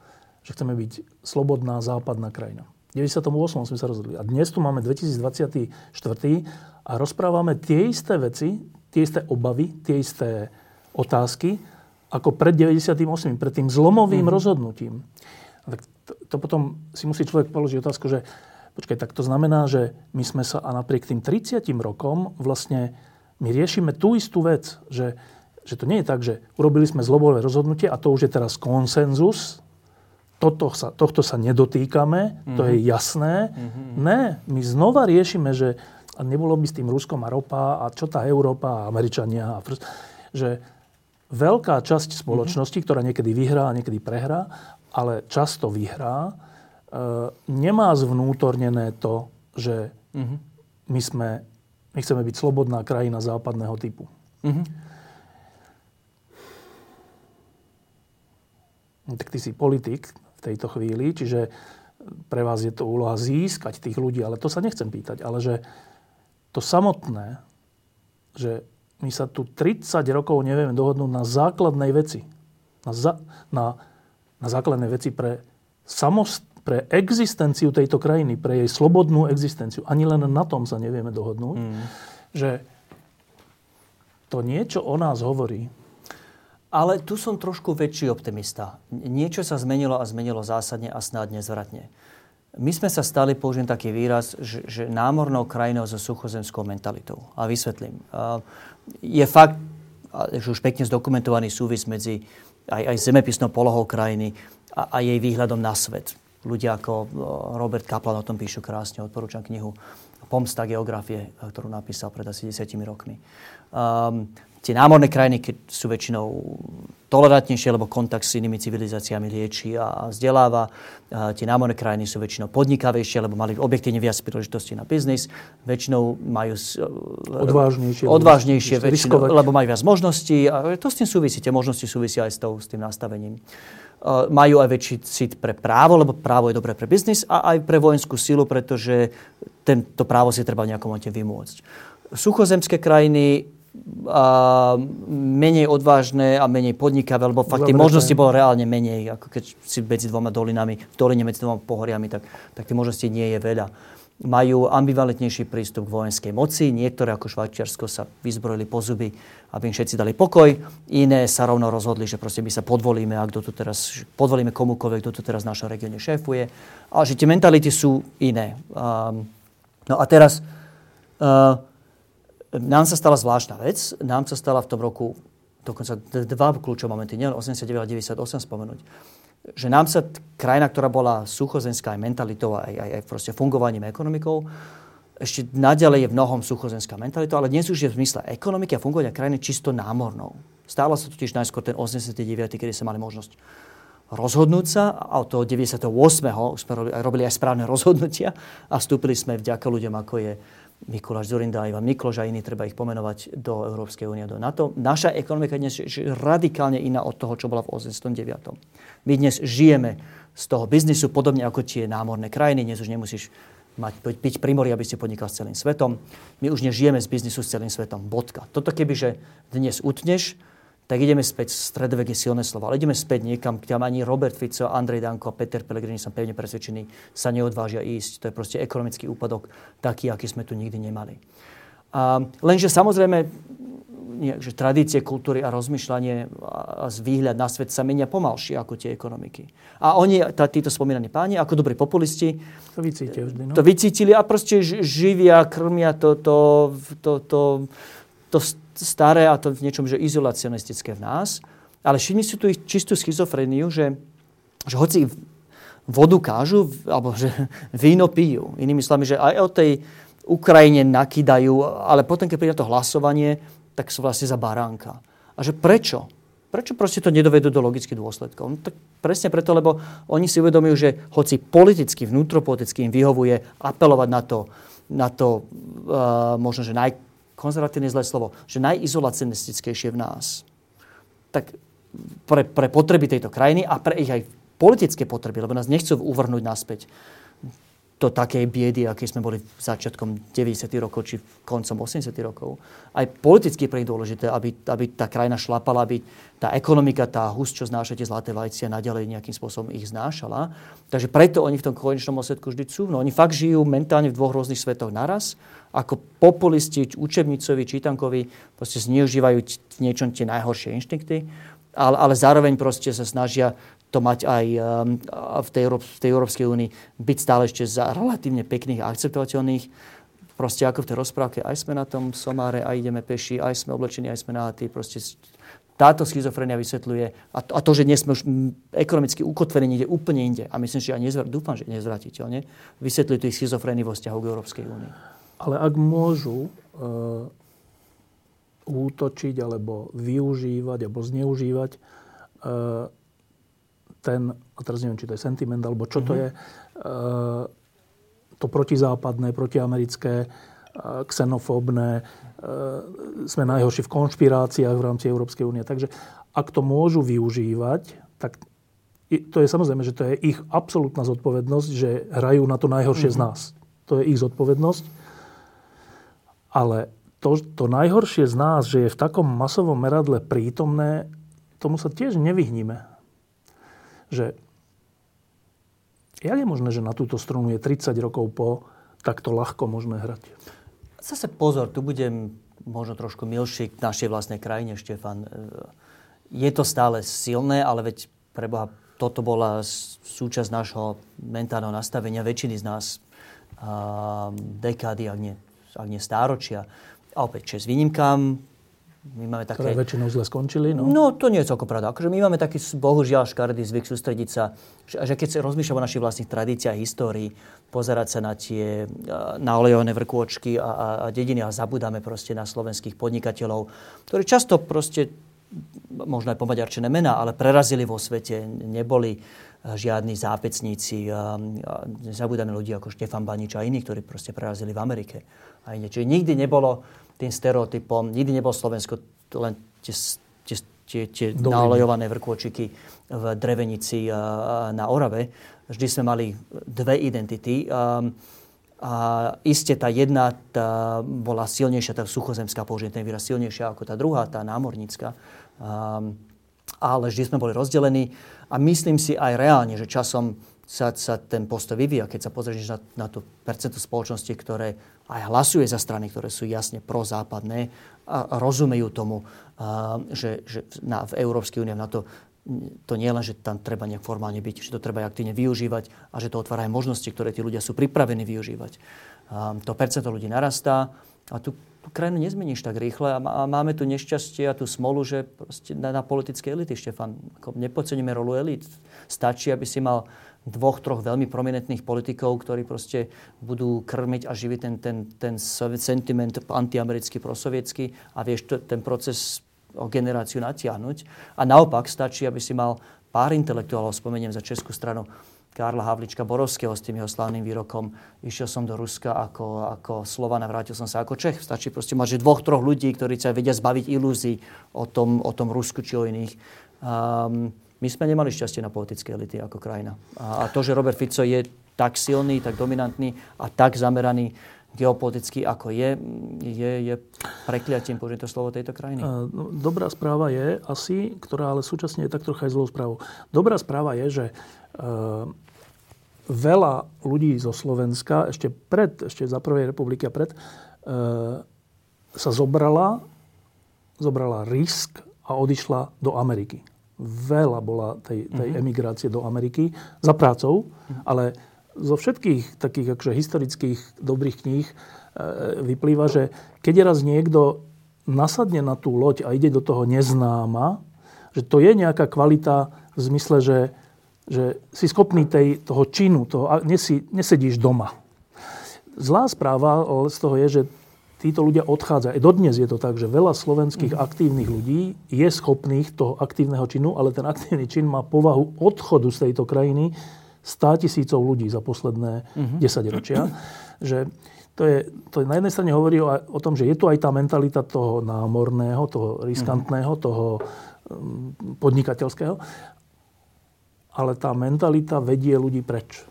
Že chceme byť slobodná západná krajina. 98. sme sa rozhodli. A dnes tu máme 2024 a rozprávame tie isté veci, tie isté obavy, tie isté otázky, ako pred 98. pred tým zlomovým mm-hmm. rozhodnutím. Tak to, to potom si musí človek položiť otázku, že počkaj, tak to znamená, že my sme sa a napriek tým 30 rokom vlastne my riešime tú istú vec, že, že to nie je tak, že urobili sme zlomové rozhodnutie a to už je teraz konsenzus, toto sa, tohto sa nedotýkame, mm-hmm. to je mhm. jasné. Mm-hmm. Ne, my znova riešime, že a nebolo by s tým Ruskom a ropa a čo tá Európa a Američania. A že veľká časť spoločnosti, mm-hmm. ktorá niekedy vyhrá a niekedy prehrá, ale často vyhrá, e, nemá zvnútornené to, že mm-hmm. my, sme, my chceme byť slobodná krajina západného typu. Mm-hmm. Tak ty si politik, tejto chvíli. Čiže pre vás je to úloha získať tých ľudí, ale to sa nechcem pýtať. Ale že to samotné, že my sa tu 30 rokov nevieme dohodnúť na základnej veci. Na, za, na, na základnej veci pre, samost, pre existenciu tejto krajiny, pre jej slobodnú existenciu. Ani len na tom sa nevieme dohodnúť. Mm. Že to niečo o nás hovorí, ale tu som trošku väčší optimista. Niečo sa zmenilo a zmenilo zásadne a snadne zvratne. My sme sa stali, použijem taký výraz, že, že námornou krajinou so suchozemskou mentalitou. A vysvetlím. Je fakt, že už pekne zdokumentovaný súvis medzi aj, aj zemepisnou polohou krajiny a, a jej výhľadom na svet. Ľudia ako Robert Kaplan o tom píšu krásne, odporúčam knihu Pomsta geografie, ktorú napísal pred asi 10 rokmi. Um, tie námorné krajiny, keď sú väčšinou tolerantnejšie, lebo kontakt s inými civilizáciami lieči a vzdeláva. A tie námorné krajiny sú väčšinou podnikavejšie, lebo mali objektívne viac príležitostí na biznis. Väčšinou majú odvážnejšie, odvážnejšie väčšinou, lebo majú viac možností. A to s tým súvisí. Tie možnosti súvisia aj s, tou, s tým nastavením. Majú aj väčší cit pre právo, lebo právo je dobré pre biznis a aj pre vojenskú silu, pretože tento právo si treba v nejakom momente vymôcť. Suchozemské krajiny a menej odvážne a menej podnikavé, lebo fakt tie možnosti bolo reálne menej, ako keď si medzi dvoma dolinami, v doline medzi dvoma pohoriami, tak, tak tie možnosti nie je veľa. Majú ambivalentnejší prístup k vojenskej moci. Niektoré, ako Švajčiarsko, sa vyzbrojili po zuby, aby im všetci dali pokoj. Iné sa rovno rozhodli, že proste my sa podvolíme, a kto tu teraz, podvolíme komukoľvek, kto tu teraz v našom regióne šéfuje. Ale že tie mentality sú iné. Um, no a teraz uh, nám sa stala zvláštna vec. Nám sa stala v tom roku dokonca dva kľúčové momenty, nielen 89 a 98 spomenúť. Že nám sa krajina, ktorá bola suchozemská aj mentalitou, aj, aj, aj proste fungovaním ekonomikou, ešte naďalej je v mnohom suchozemská mentalita, ale dnes už je v zmysle ekonomiky a fungovania krajiny čisto námornou. Stála sa totiž najskôr ten 89., kedy sa mali možnosť rozhodnúť sa a od toho 98. sme robili aj správne rozhodnutia a vstúpili sme vďaka ľuďom, ako je Mikuláš Zurinda, Ivan Mikloš a iní, treba ich pomenovať do Európskej únie, do NATO. Naša ekonomika dnes je radikálne iná od toho, čo bola v 89. My dnes žijeme z toho biznisu, podobne ako tie námorné krajiny. Dnes už nemusíš mať, byť pri mori, aby si podnikal s celým svetom. My už nežijeme z biznisu s celým svetom. Bodka. Toto kebyže dnes utneš, tak ideme späť, stredovek je silné slovo, ale ideme späť niekam, kam ani Robert Fico, Andrej Danko a Peter Pellegrini, som pevne presvedčený, sa neodvážia ísť. To je proste ekonomický úpadok taký, aký sme tu nikdy nemali. A, lenže samozrejme, že tradície, kultúry a rozmýšľanie a výhľad na svet sa menia pomalšie ako tie ekonomiky. A oni, tá, títo spomínaní páni, ako dobrí populisti, to, vždy, no? to vycítili a proste živia, krmia to, to, to, to, to, to staré a to v niečom, že izolacionistické v nás. Ale všimni si tu čistú schizofreniu, že, že hoci vodu kážu, alebo že víno pijú. Inými slovami, že aj o tej Ukrajine nakýdajú, ale potom, keď príde to hlasovanie, tak sú vlastne za baránka. A že prečo? Prečo proste to nedovedú do logických dôsledkov? No, tak presne preto, lebo oni si uvedomujú, že hoci politicky, vnútropoliticky im vyhovuje apelovať na to, na to uh, možno, že naj, konzervatívne zlé slovo, že najizolacionistickejšie v nás, tak pre, pre potreby tejto krajiny a pre ich aj politické potreby, lebo nás nechcú uvrhnúť naspäť do takej biedy, aký sme boli začiatkom 90. rokov či koncom 80. rokov. Aj politicky je pre nich dôležité, aby, aby tá krajina šlapala, aby tá ekonomika, tá hus, čo znáša tie zlaté vajcia, naďalej nejakým spôsobom ich znášala. Takže preto oni v tom konečnom osvedku vždy sú. No, oni fakt žijú mentálne v dvoch rôznych svetoch naraz. Ako populisti, učebnicovi, čítankovi, proste zneužívajú v niečom tie najhoršie inštinkty, ale, ale zároveň proste sa snažia to mať aj um, v tej, v tej Európskej únii, byť stále ešte za relatívne pekných a akceptovateľných. Proste ako v tej rozprávke, aj sme na tom somáre, aj ideme peši, aj sme oblečení, aj sme nahatí. Proste táto schizofrenia vysvetľuje, a to, a to, že dnes sme už ekonomicky ukotvení niekde úplne inde, a myslím, že aj nezvr- dúfam, že nezvratiteľne, vysvetľuje tú schizofreniu vo vzťahu k Európskej únii. Ale ak môžu uh, útočiť, alebo využívať, alebo zneužívať uh, ten, a teraz neviem, či to je sentiment, alebo čo mm-hmm. to mhm. je, e, to protizápadné, protiamerické, e, xenofóbne, e, sme najhorší v konšpiráciách v rámci Európskej únie. Takže ak to môžu využívať, tak to je samozrejme, že to je ich absolútna zodpovednosť, že hrajú na to najhoršie mm-hmm. z mhm. nás. To je ich zodpovednosť. Ale to, to najhoršie z nás, že je v takom masovom meradle prítomné, tomu sa tiež nevyhníme že jak je možné, že na túto strunu je 30 rokov po, takto ľahko možné hrať? Zase pozor, tu budem možno trošku milší k našej vlastnej krajine, Štefan. Je to stále silné, ale veď preboha, toto bola súčasť nášho mentálneho nastavenia väčšiny z nás dekády, ak nie, ak nie stáročia. A opäť, čes výnimkám, My máme také... Ktoré väčšinou zle skončili, no? No, to nie je celkom pravda. Akože my máme taký, bohužiaľ, škaredý zvyk sústrediť sa, že, že keď sa rozmýšľame o našich vlastných tradíciách, histórii, pozerať sa na tie na olejové vrkôčky a, a, a dediny a zabudáme proste na slovenských podnikateľov, ktorí často proste, možno aj pomaďarčené mená, ale prerazili vo svete, neboli žiadni zápecníci. Zabudáme ľudí ako Štefan Banič a iní, ktorí proste prerazili v Amerike. A iné. Čiže nikdy nebolo tým stereotypom. Nikdy nebol Slovensko len tie, tie, tie, tie naolejované vrkôčiky v Drevenici na Orave. Vždy sme mali dve identity. A, iste tá jedna tá bola silnejšia, tá suchozemská, použijem ten výraz, silnejšia ako tá druhá, tá námornícka. A, ale vždy sme boli rozdelení a myslím si aj reálne, že časom sa, sa ten postoj vyvíja. Keď sa pozrieš na, na tú percentu spoločnosti, ktoré aj hlasuje za strany, ktoré sú jasne prozápadné a rozumejú tomu, a, že, že na, v Európskej únie na to to nie len, že tam treba nejak formálne byť, že to treba aj aktívne využívať a že to otvára aj možnosti, ktoré tí ľudia sú pripravení využívať. A to percento ľudí narastá a tú, tú krajinu nezmeníš tak rýchle a, a máme tu nešťastie a tú smolu, že na, na politické elity, Štefan, ako rolu elit. Stačí, aby si mal dvoch, troch veľmi prominentných politikov, ktorí proste budú krmiť a živiť ten, ten, ten sentiment antiamerický, prosovietský a vieš to, ten proces o generáciu natiahnuť. A naopak stačí, aby si mal pár intelektuálov, spomeniem za Českú stranu, Karla Havlička Borovského s tým jeho slávnym výrokom. Išiel som do Ruska ako, ako Slovan a vrátil som sa ako Čech. Stačí proste mať, že dvoch, troch ľudí, ktorí sa vedia zbaviť ilúzií o tom, o tom Rusku či o iných. Um, my sme nemali šťastie na politické elity ako krajina. A, a to, že Robert Fico je tak silný, tak dominantný a tak zameraný geopoliticky, ako je, je, je prekliatím, použiť to slovo, tejto krajiny. No, dobrá správa je asi, ktorá ale súčasne je tak trocha aj zlou správou. Dobrá správa je, že uh, veľa ľudí zo Slovenska, ešte pred, ešte za prvej republiky a pred, uh, sa zobrala, zobrala risk a odišla do Ameriky veľa bola tej, tej uh-huh. emigrácie do Ameriky za prácou, uh-huh. ale zo všetkých takých akože historických dobrých kníh e, vyplýva, že keď raz niekto nasadne na tú loď a ide do toho neznáma, že to je nejaká kvalita v zmysle, že, že si schopný tej, toho činu, toho, nesi, nesedíš doma. Zlá správa z toho je, že títo ľudia odchádzajú. Dodnes je to tak, že veľa slovenských mm. aktívnych ľudí je schopných toho aktívneho činu, ale ten aktívny čin má povahu odchodu z tejto krajiny 100 tisícov ľudí za posledné mm-hmm. 10 ročia. Že to, je, to je, na jednej strane hovorí o, o tom, že je tu aj tá mentalita toho námorného, toho riskantného, mm-hmm. toho um, podnikateľského, ale tá mentalita vedie ľudí preč.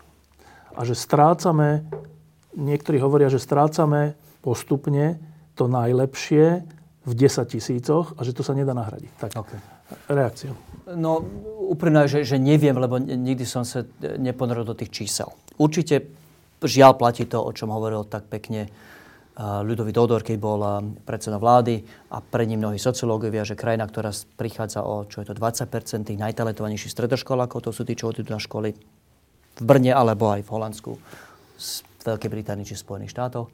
A že strácame, niektorí hovoria, že strácame postupne to najlepšie v 10 tisícoch a že to sa nedá nahradiť. Tak, okay. reakcia. No, úprimne, že, že neviem, lebo nikdy som sa neponoril do tých čísel. Určite žiaľ platí to, o čom hovoril tak pekne Ľudový Dodor, keď bol predseda vlády a pre ním mnohí sociológovia, že krajina, ktorá prichádza o, čo je to, 20% tých najtalentovanejších stredoškolákov, to sú tí, čo odídu na školy v Brne alebo aj v Holandsku, v Veľkej Británii či Spojených štátoch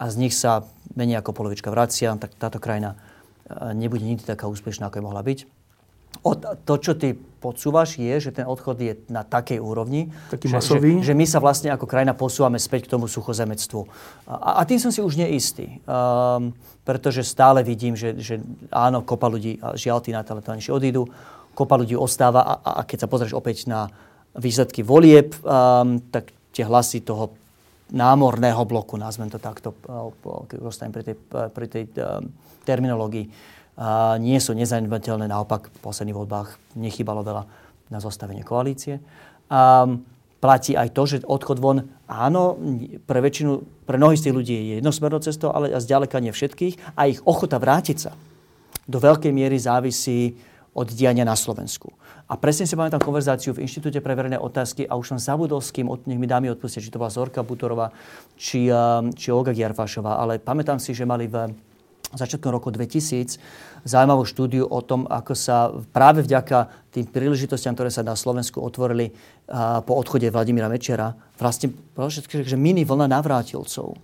a z nich sa menej ako polovička vracia, tak táto krajina e, nebude nikdy taká úspešná, ako je mohla byť. O, to, čo ty podsúvaš, je, že ten odchod je na takej úrovni, Taký že, masový. Že, že my sa vlastne ako krajina posúvame späť k tomu suchozemectvu. A, a tým som si už neistý. Um, pretože stále vidím, že, že áno, kopa ľudí, žiaľ tí najtalentovanejší odídu, kopa ľudí ostáva a, a keď sa pozrieš opäť na výsledky volieb, um, tak tie hlasy toho námorného bloku, nazvem to takto, keď ostanem pri tej, pri tej terminológii, nie sú nezanedbateľné, naopak v posledných voľbách nechybalo veľa na zostavenie koalície. A platí aj to, že odchod von, áno, pre väčšinu, pre mnohých z tých ľudí je jednosmernou cestou, ale zďaleka nie všetkých a ich ochota vrátiť sa do veľkej miery závisí od diania na Slovensku. A presne si pamätám konverzáciu v Inštitúte pre verejné otázky a už som zabudol s kým, nech mi dámy odpustia, či to bola Zorka Butorová, či, um, či Olga Giarfášová, ale pamätám si, že mali v začiatkom roku 2000 zaujímavú štúdiu o tom, ako sa práve vďaka tým príležitostiam, ktoré sa na Slovensku otvorili uh, po odchode Vladimíra Mečera, vlastne že mini vlna navrátilcov.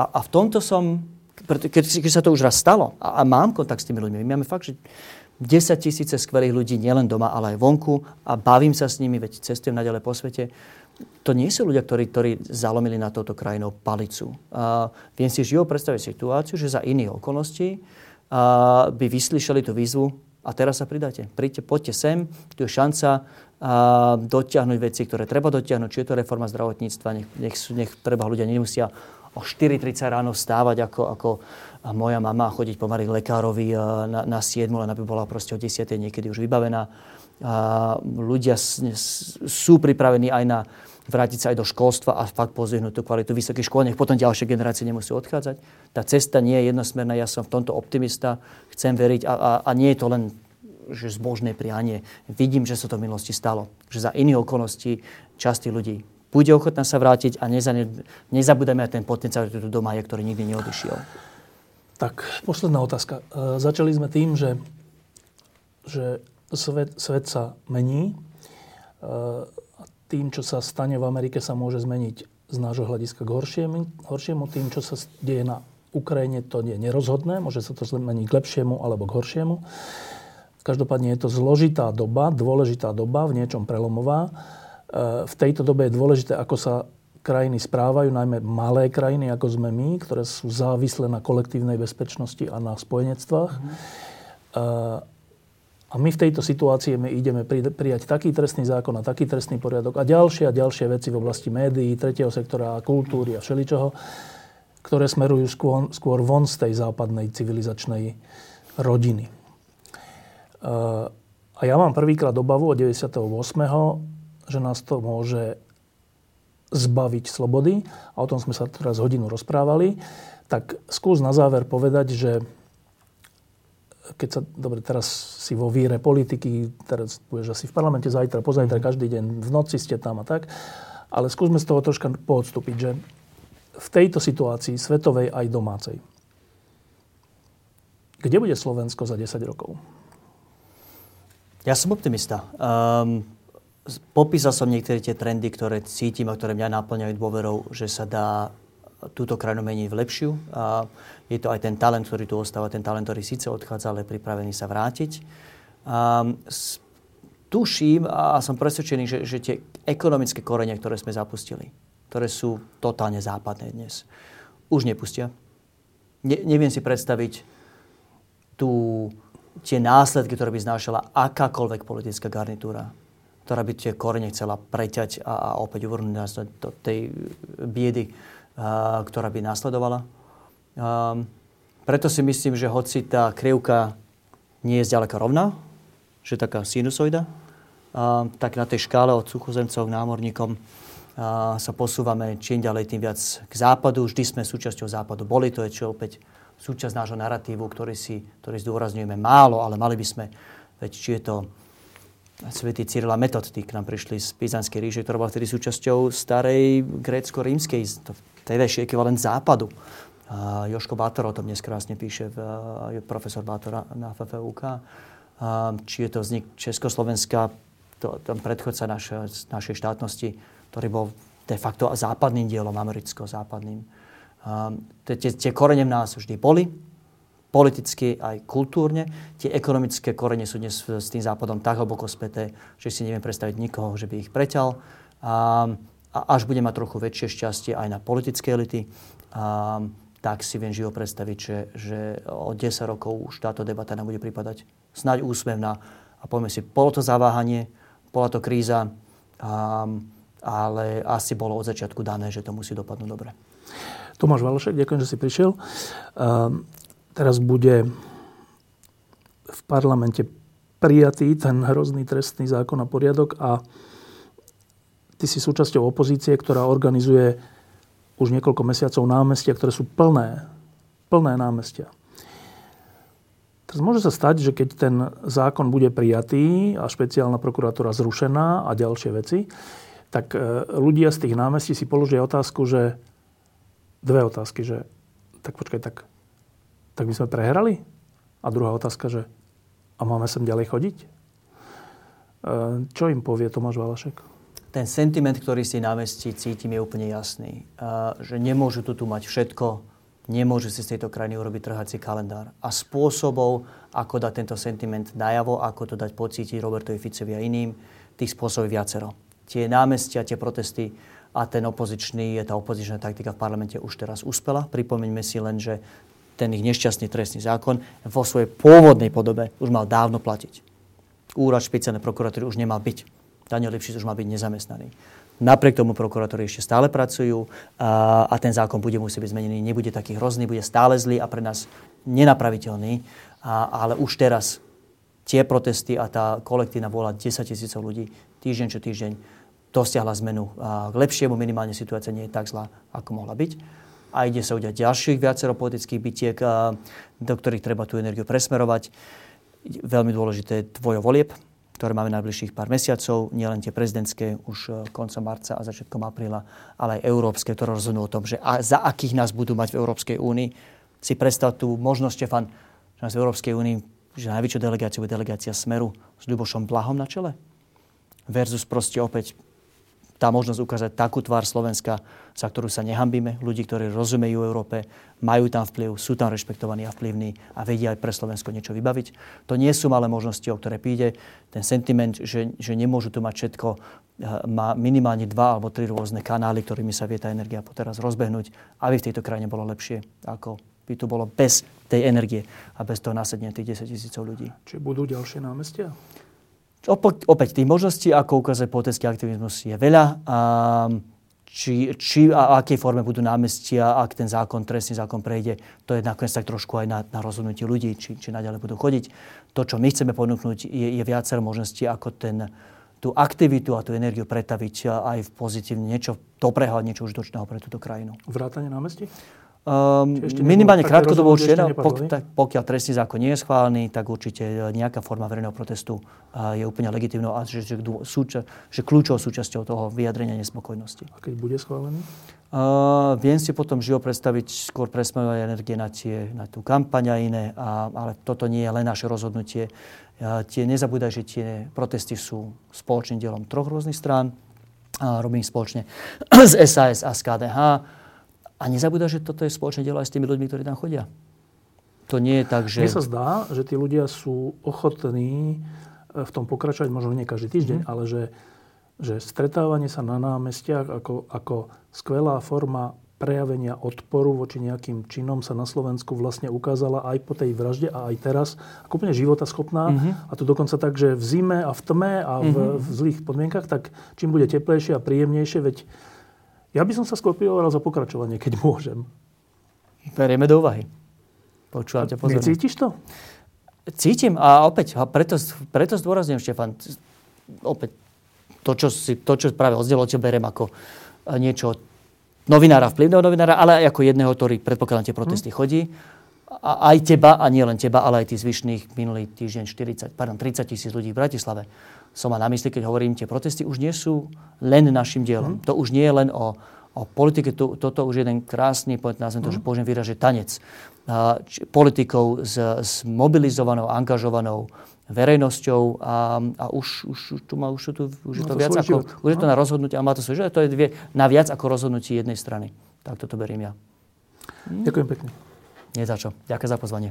A, a v tomto som keď, keď sa to už raz stalo, a, a mám kontakt s tými ľuďmi, my máme fakt, že 10 tisíce skvelých ľudí, nielen doma, ale aj vonku a bavím sa s nimi, veď cestujem naďalej po svete. To nie sú ľudia, ktorí, ktorí zalomili na touto krajinou palicu. A viem si živo predstaviť situáciu, že za iných okolností a by vyslyšali tú výzvu a teraz sa pridáte. Príďte, poďte sem, tu je šanca a dotiahnuť veci, ktoré treba dotiahnuť. Či je to reforma zdravotníctva, nech, nech, nech treba ľudia nemusia o 4.30 ráno vstávať ako, ako moja mama chodiť pomaly k lekárovi na, na 7, len aby bola proste o 10. niekedy už vybavená. A ľudia sú pripravení aj na vrátiť sa aj do školstva a fakt pozvihnúť tú kvalitu vysokých škôl, nech potom ďalšie generácie nemusí odchádzať. Tá cesta nie je jednosmerná, ja som v tomto optimista, chcem veriť a, a, a nie je to len že zbožné prianie. Vidím, že sa to v minulosti stalo. Že za iných okolností časti ľudí bude ochotná sa vrátiť a nezabudeme aj ten potenciál, ktorý tu doma je, ktorý nikdy neodišiel. Tak, posledná otázka. E, začali sme tým, že, že svet, svet sa mení. E, tým, čo sa stane v Amerike, sa môže zmeniť z nášho hľadiska k horšiemu. horšiemu. Tým, čo sa deje na Ukrajine, to je nerozhodné. Môže sa to zmeniť k lepšiemu alebo k horšiemu. Každopádne je to zložitá doba, dôležitá doba, v niečom prelomová v tejto dobe je dôležité, ako sa krajiny správajú, najmä malé krajiny, ako sme my, ktoré sú závislé na kolektívnej bezpečnosti a na spojenectvách. Mm. A my v tejto situácii my ideme prijať taký trestný zákon a taký trestný poriadok a ďalšie a ďalšie veci v oblasti médií, tretieho sektora, kultúry a všeličoho, ktoré smerujú skôr, skôr von z tej západnej civilizačnej rodiny. A ja mám prvýkrát obavu od 98 že nás to môže zbaviť slobody, a o tom sme sa teraz hodinu rozprávali, tak skús na záver povedať, že keď sa, dobre, teraz si vo víre politiky, teraz budeš asi v parlamente zajtra, pozajtra, každý deň, v noci ste tam a tak, ale skúsme z toho troška poodstúpiť, že v tejto situácii, svetovej aj domácej, kde bude Slovensko za 10 rokov? Ja som optimista. Um, popísal som niektoré tie trendy, ktoré cítim a ktoré mňa naplňajú dôverou, že sa dá túto krajinu meniť v lepšiu. A je to aj ten talent, ktorý tu ostáva, ten talent, ktorý síce odchádza, ale je pripravený sa vrátiť. A tuším a som presvedčený, že, že tie ekonomické korene, ktoré sme zapustili, ktoré sú totálne západné dnes, už nepustia. Ne, neviem si predstaviť tú, tie následky, ktoré by znášala akákoľvek politická garnitúra ktorá by tie korene chcela preťať a, a opäť uvrhnúť nás do, do tej biedy, a, ktorá by následovala. A, preto si myslím, že hoci tá krivka nie je zďaleka rovná, že taká sinusoida, a, tak na tej škále od suchozemcov k námorníkom a, sa posúvame čím ďalej tým viac k západu. Vždy sme súčasťou západu boli, to je čo opäť súčasť nášho narratívu, ktorý, si, ktorý zdôrazňujeme málo, ale mali by sme, veď či je to svätý Cyril a Metod, tí k nám prišli z Byzantskej ríše, ktorá bola vtedy súčasťou starej grécko-rímskej, vtedajší ekvivalent západu. A Joško Bátor o tom dnes krásne píše, v, je profesor Bátora na FFUK. A či je to vznik Československa, to, ten predchodca naš, našej štátnosti, ktorý bol de facto západným dielom, americko-západným. Tie, tie korene v nás vždy boli, politicky aj kultúrne. Tie ekonomické korene sú dnes s tým západom tak hlboko späté, že si neviem predstaviť nikoho, že by ich preťal. A, a až bude mať trochu väčšie šťastie aj na politické elity, a, tak si viem živo predstaviť, že, že o 10 rokov už táto debata nám bude pripadať snáď úsmevná. A povieme si, bolo to zaváhanie, bola to kríza, a, ale asi bolo od začiatku dané, že to musí dopadnúť dobre. Tomáš Valošek, ďakujem, že si prišiel. Teraz bude v parlamente prijatý ten hrozný trestný zákon a poriadok a ty si súčasťou opozície, ktorá organizuje už niekoľko mesiacov námestia, ktoré sú plné, plné námestia. Teraz môže sa stať, že keď ten zákon bude prijatý a špeciálna prokuratúra zrušená a ďalšie veci, tak e, ľudia z tých námestí si položia otázku, že dve otázky, že tak počkaj, tak tak by sme prehrali? A druhá otázka, že a máme sem ďalej chodiť? E, čo im povie Tomáš Valašek? Ten sentiment, ktorý si na mesti cítim, je úplne jasný. E, že nemôžu tu, mať všetko, Nemôže si z tejto krajiny urobiť trhací kalendár. A spôsobov, ako dať tento sentiment najavo, ako to dať pocítiť Robertovi Ficovi a iným, tých spôsobov viacero. Tie námestia, tie protesty a ten opozičný, tá opozičná taktika v parlamente už teraz uspela. Pripomeňme si len, že ten ich nešťastný trestný zákon vo svojej pôvodnej podobe už mal dávno platiť. Úrad špeciálnej prokuratúry už nemal byť. Daniel Lipšic už mal byť nezamestnaný. Napriek tomu prokurátori ešte stále pracujú a, a ten zákon bude musieť byť zmenený. Nebude taký hrozný, bude stále zlý a pre nás nenapraviteľný. A, ale už teraz tie protesty a tá kolektívna vola 10 tisícov ľudí týždeň čo týždeň dosiahla zmenu a k lepšiemu. Minimálne situácia nie je tak zlá, ako mohla byť. A ide sa udiať ďalších viacero politických bitiek, do ktorých treba tú energiu presmerovať. Veľmi dôležité je dvojo volieb ktoré máme najbližších pár mesiacov, nielen tie prezidentské už e, koncom marca a začiatkom apríla, ale aj európske, ktoré rozhodnú o tom, že a za akých nás budú mať v Európskej únii. Si predstav tú možnosť, Štefan, že nás v Európskej únii, že najväčšiu delegáciu bude delegácia Smeru s Ľubošom Blahom na čele. Versus proste opäť tá možnosť ukázať takú tvár Slovenska, za ktorú sa nehambíme, ľudí, ktorí rozumejú Európe, majú tam vplyv, sú tam rešpektovaní a vplyvní a vedia aj pre Slovensko niečo vybaviť. To nie sú malé možnosti, o ktoré príde. Ten sentiment, že, že nemôžu tu mať všetko, eh, má minimálne dva alebo tri rôzne kanály, ktorými sa vie tá energia teraz rozbehnúť, aby v tejto krajine bolo lepšie, ako by tu bolo bez tej energie a bez toho následne tých 10 tisícov ľudí. Či budú ďalšie námestia? Opäť tých možností, ako ukazuje politický aktivizmus, je veľa. A či, či a akej forme budú námestia, ak ten zákon, trestný zákon prejde, to je nakoniec tak trošku aj na, na rozhodnutie ľudí, či, či naďalej budú chodiť. To, čo my chceme ponúknuť, je, je viacero možností, ako ten, tú aktivitu a tú energiu pretaviť aj v pozitívne niečo dobrého a niečo užitočného pre túto krajinu. Vrátanie námestí? Um, minimálne krátkodobo určite, pokiaľ trestný zákon nie je schválený, tak určite e, nejaká forma verejného protestu uh, je úplne legitimnou a že, že, súča, že kľúčovou súčasťou toho vyjadrenia nespokojnosti. A keď bude schválený? Uh, viem si potom živo predstaviť skôr presmerovať energie na, tie, na tú kampaň a iné, a, ale toto nie je len naše rozhodnutie. Uh, tie, nezabúdaj, že tie protesty sú spoločným dielom troch rôznych strán. Uh, robím spoločne s SAS a s KDH a nezabúda, že toto je spoločné dielo aj s tými ľuďmi, ktorí tam chodia. To nie je tak, že... Mne sa zdá, že tí ľudia sú ochotní e, v tom pokračovať, možno nie každý týždeň, mm. ale že, že stretávanie sa na námestiach ako, ako skvelá forma prejavenia odporu voči nejakým činom sa na Slovensku vlastne ukázala aj po tej vražde a aj teraz ako úplne života schopná. Mm-hmm. A to dokonca tak, že v zime a v tme a v, mm-hmm. v zlých podmienkach, tak čím bude teplejšie a príjemnejšie, veď ja by som sa skôr prihovoril za pokračovanie, keď môžem. Berieme do úvahy. Počúvam ťa pozorne. Necítiš to? Cítim a opäť, a preto, preto zdôrazňujem, Štefan, opäť to, čo, si, to, čo práve oddiel od berem ako niečo novinára, vplyvného novinára, ale aj ako jedného, ktorý predpokladám tie protesty hmm. chodí. A aj teba, a nie len teba, ale aj tých zvyšných minulý týždeň 40, pardon, 30 tisíc ľudí v Bratislave som mal na mysli, keď hovorím, tie protesty už nie sú len našim dielom. Mm. To už nie je len o, o politike. To, toto už je jeden krásny, nazvem to, mm. že použijem výraz, že tanec. A, či, politikov s, s mobilizovanou, angažovanou verejnosťou a, a už, už, už, tu má, už, tu, už je to, to viac ako, život. už je to no. na rozhodnutie, ale má to svoj život, to je dvie, na viac ako rozhodnutie jednej strany. Tak toto beriem ja. Ďakujem pekne. Nie za čo. Ďakujem za pozvanie.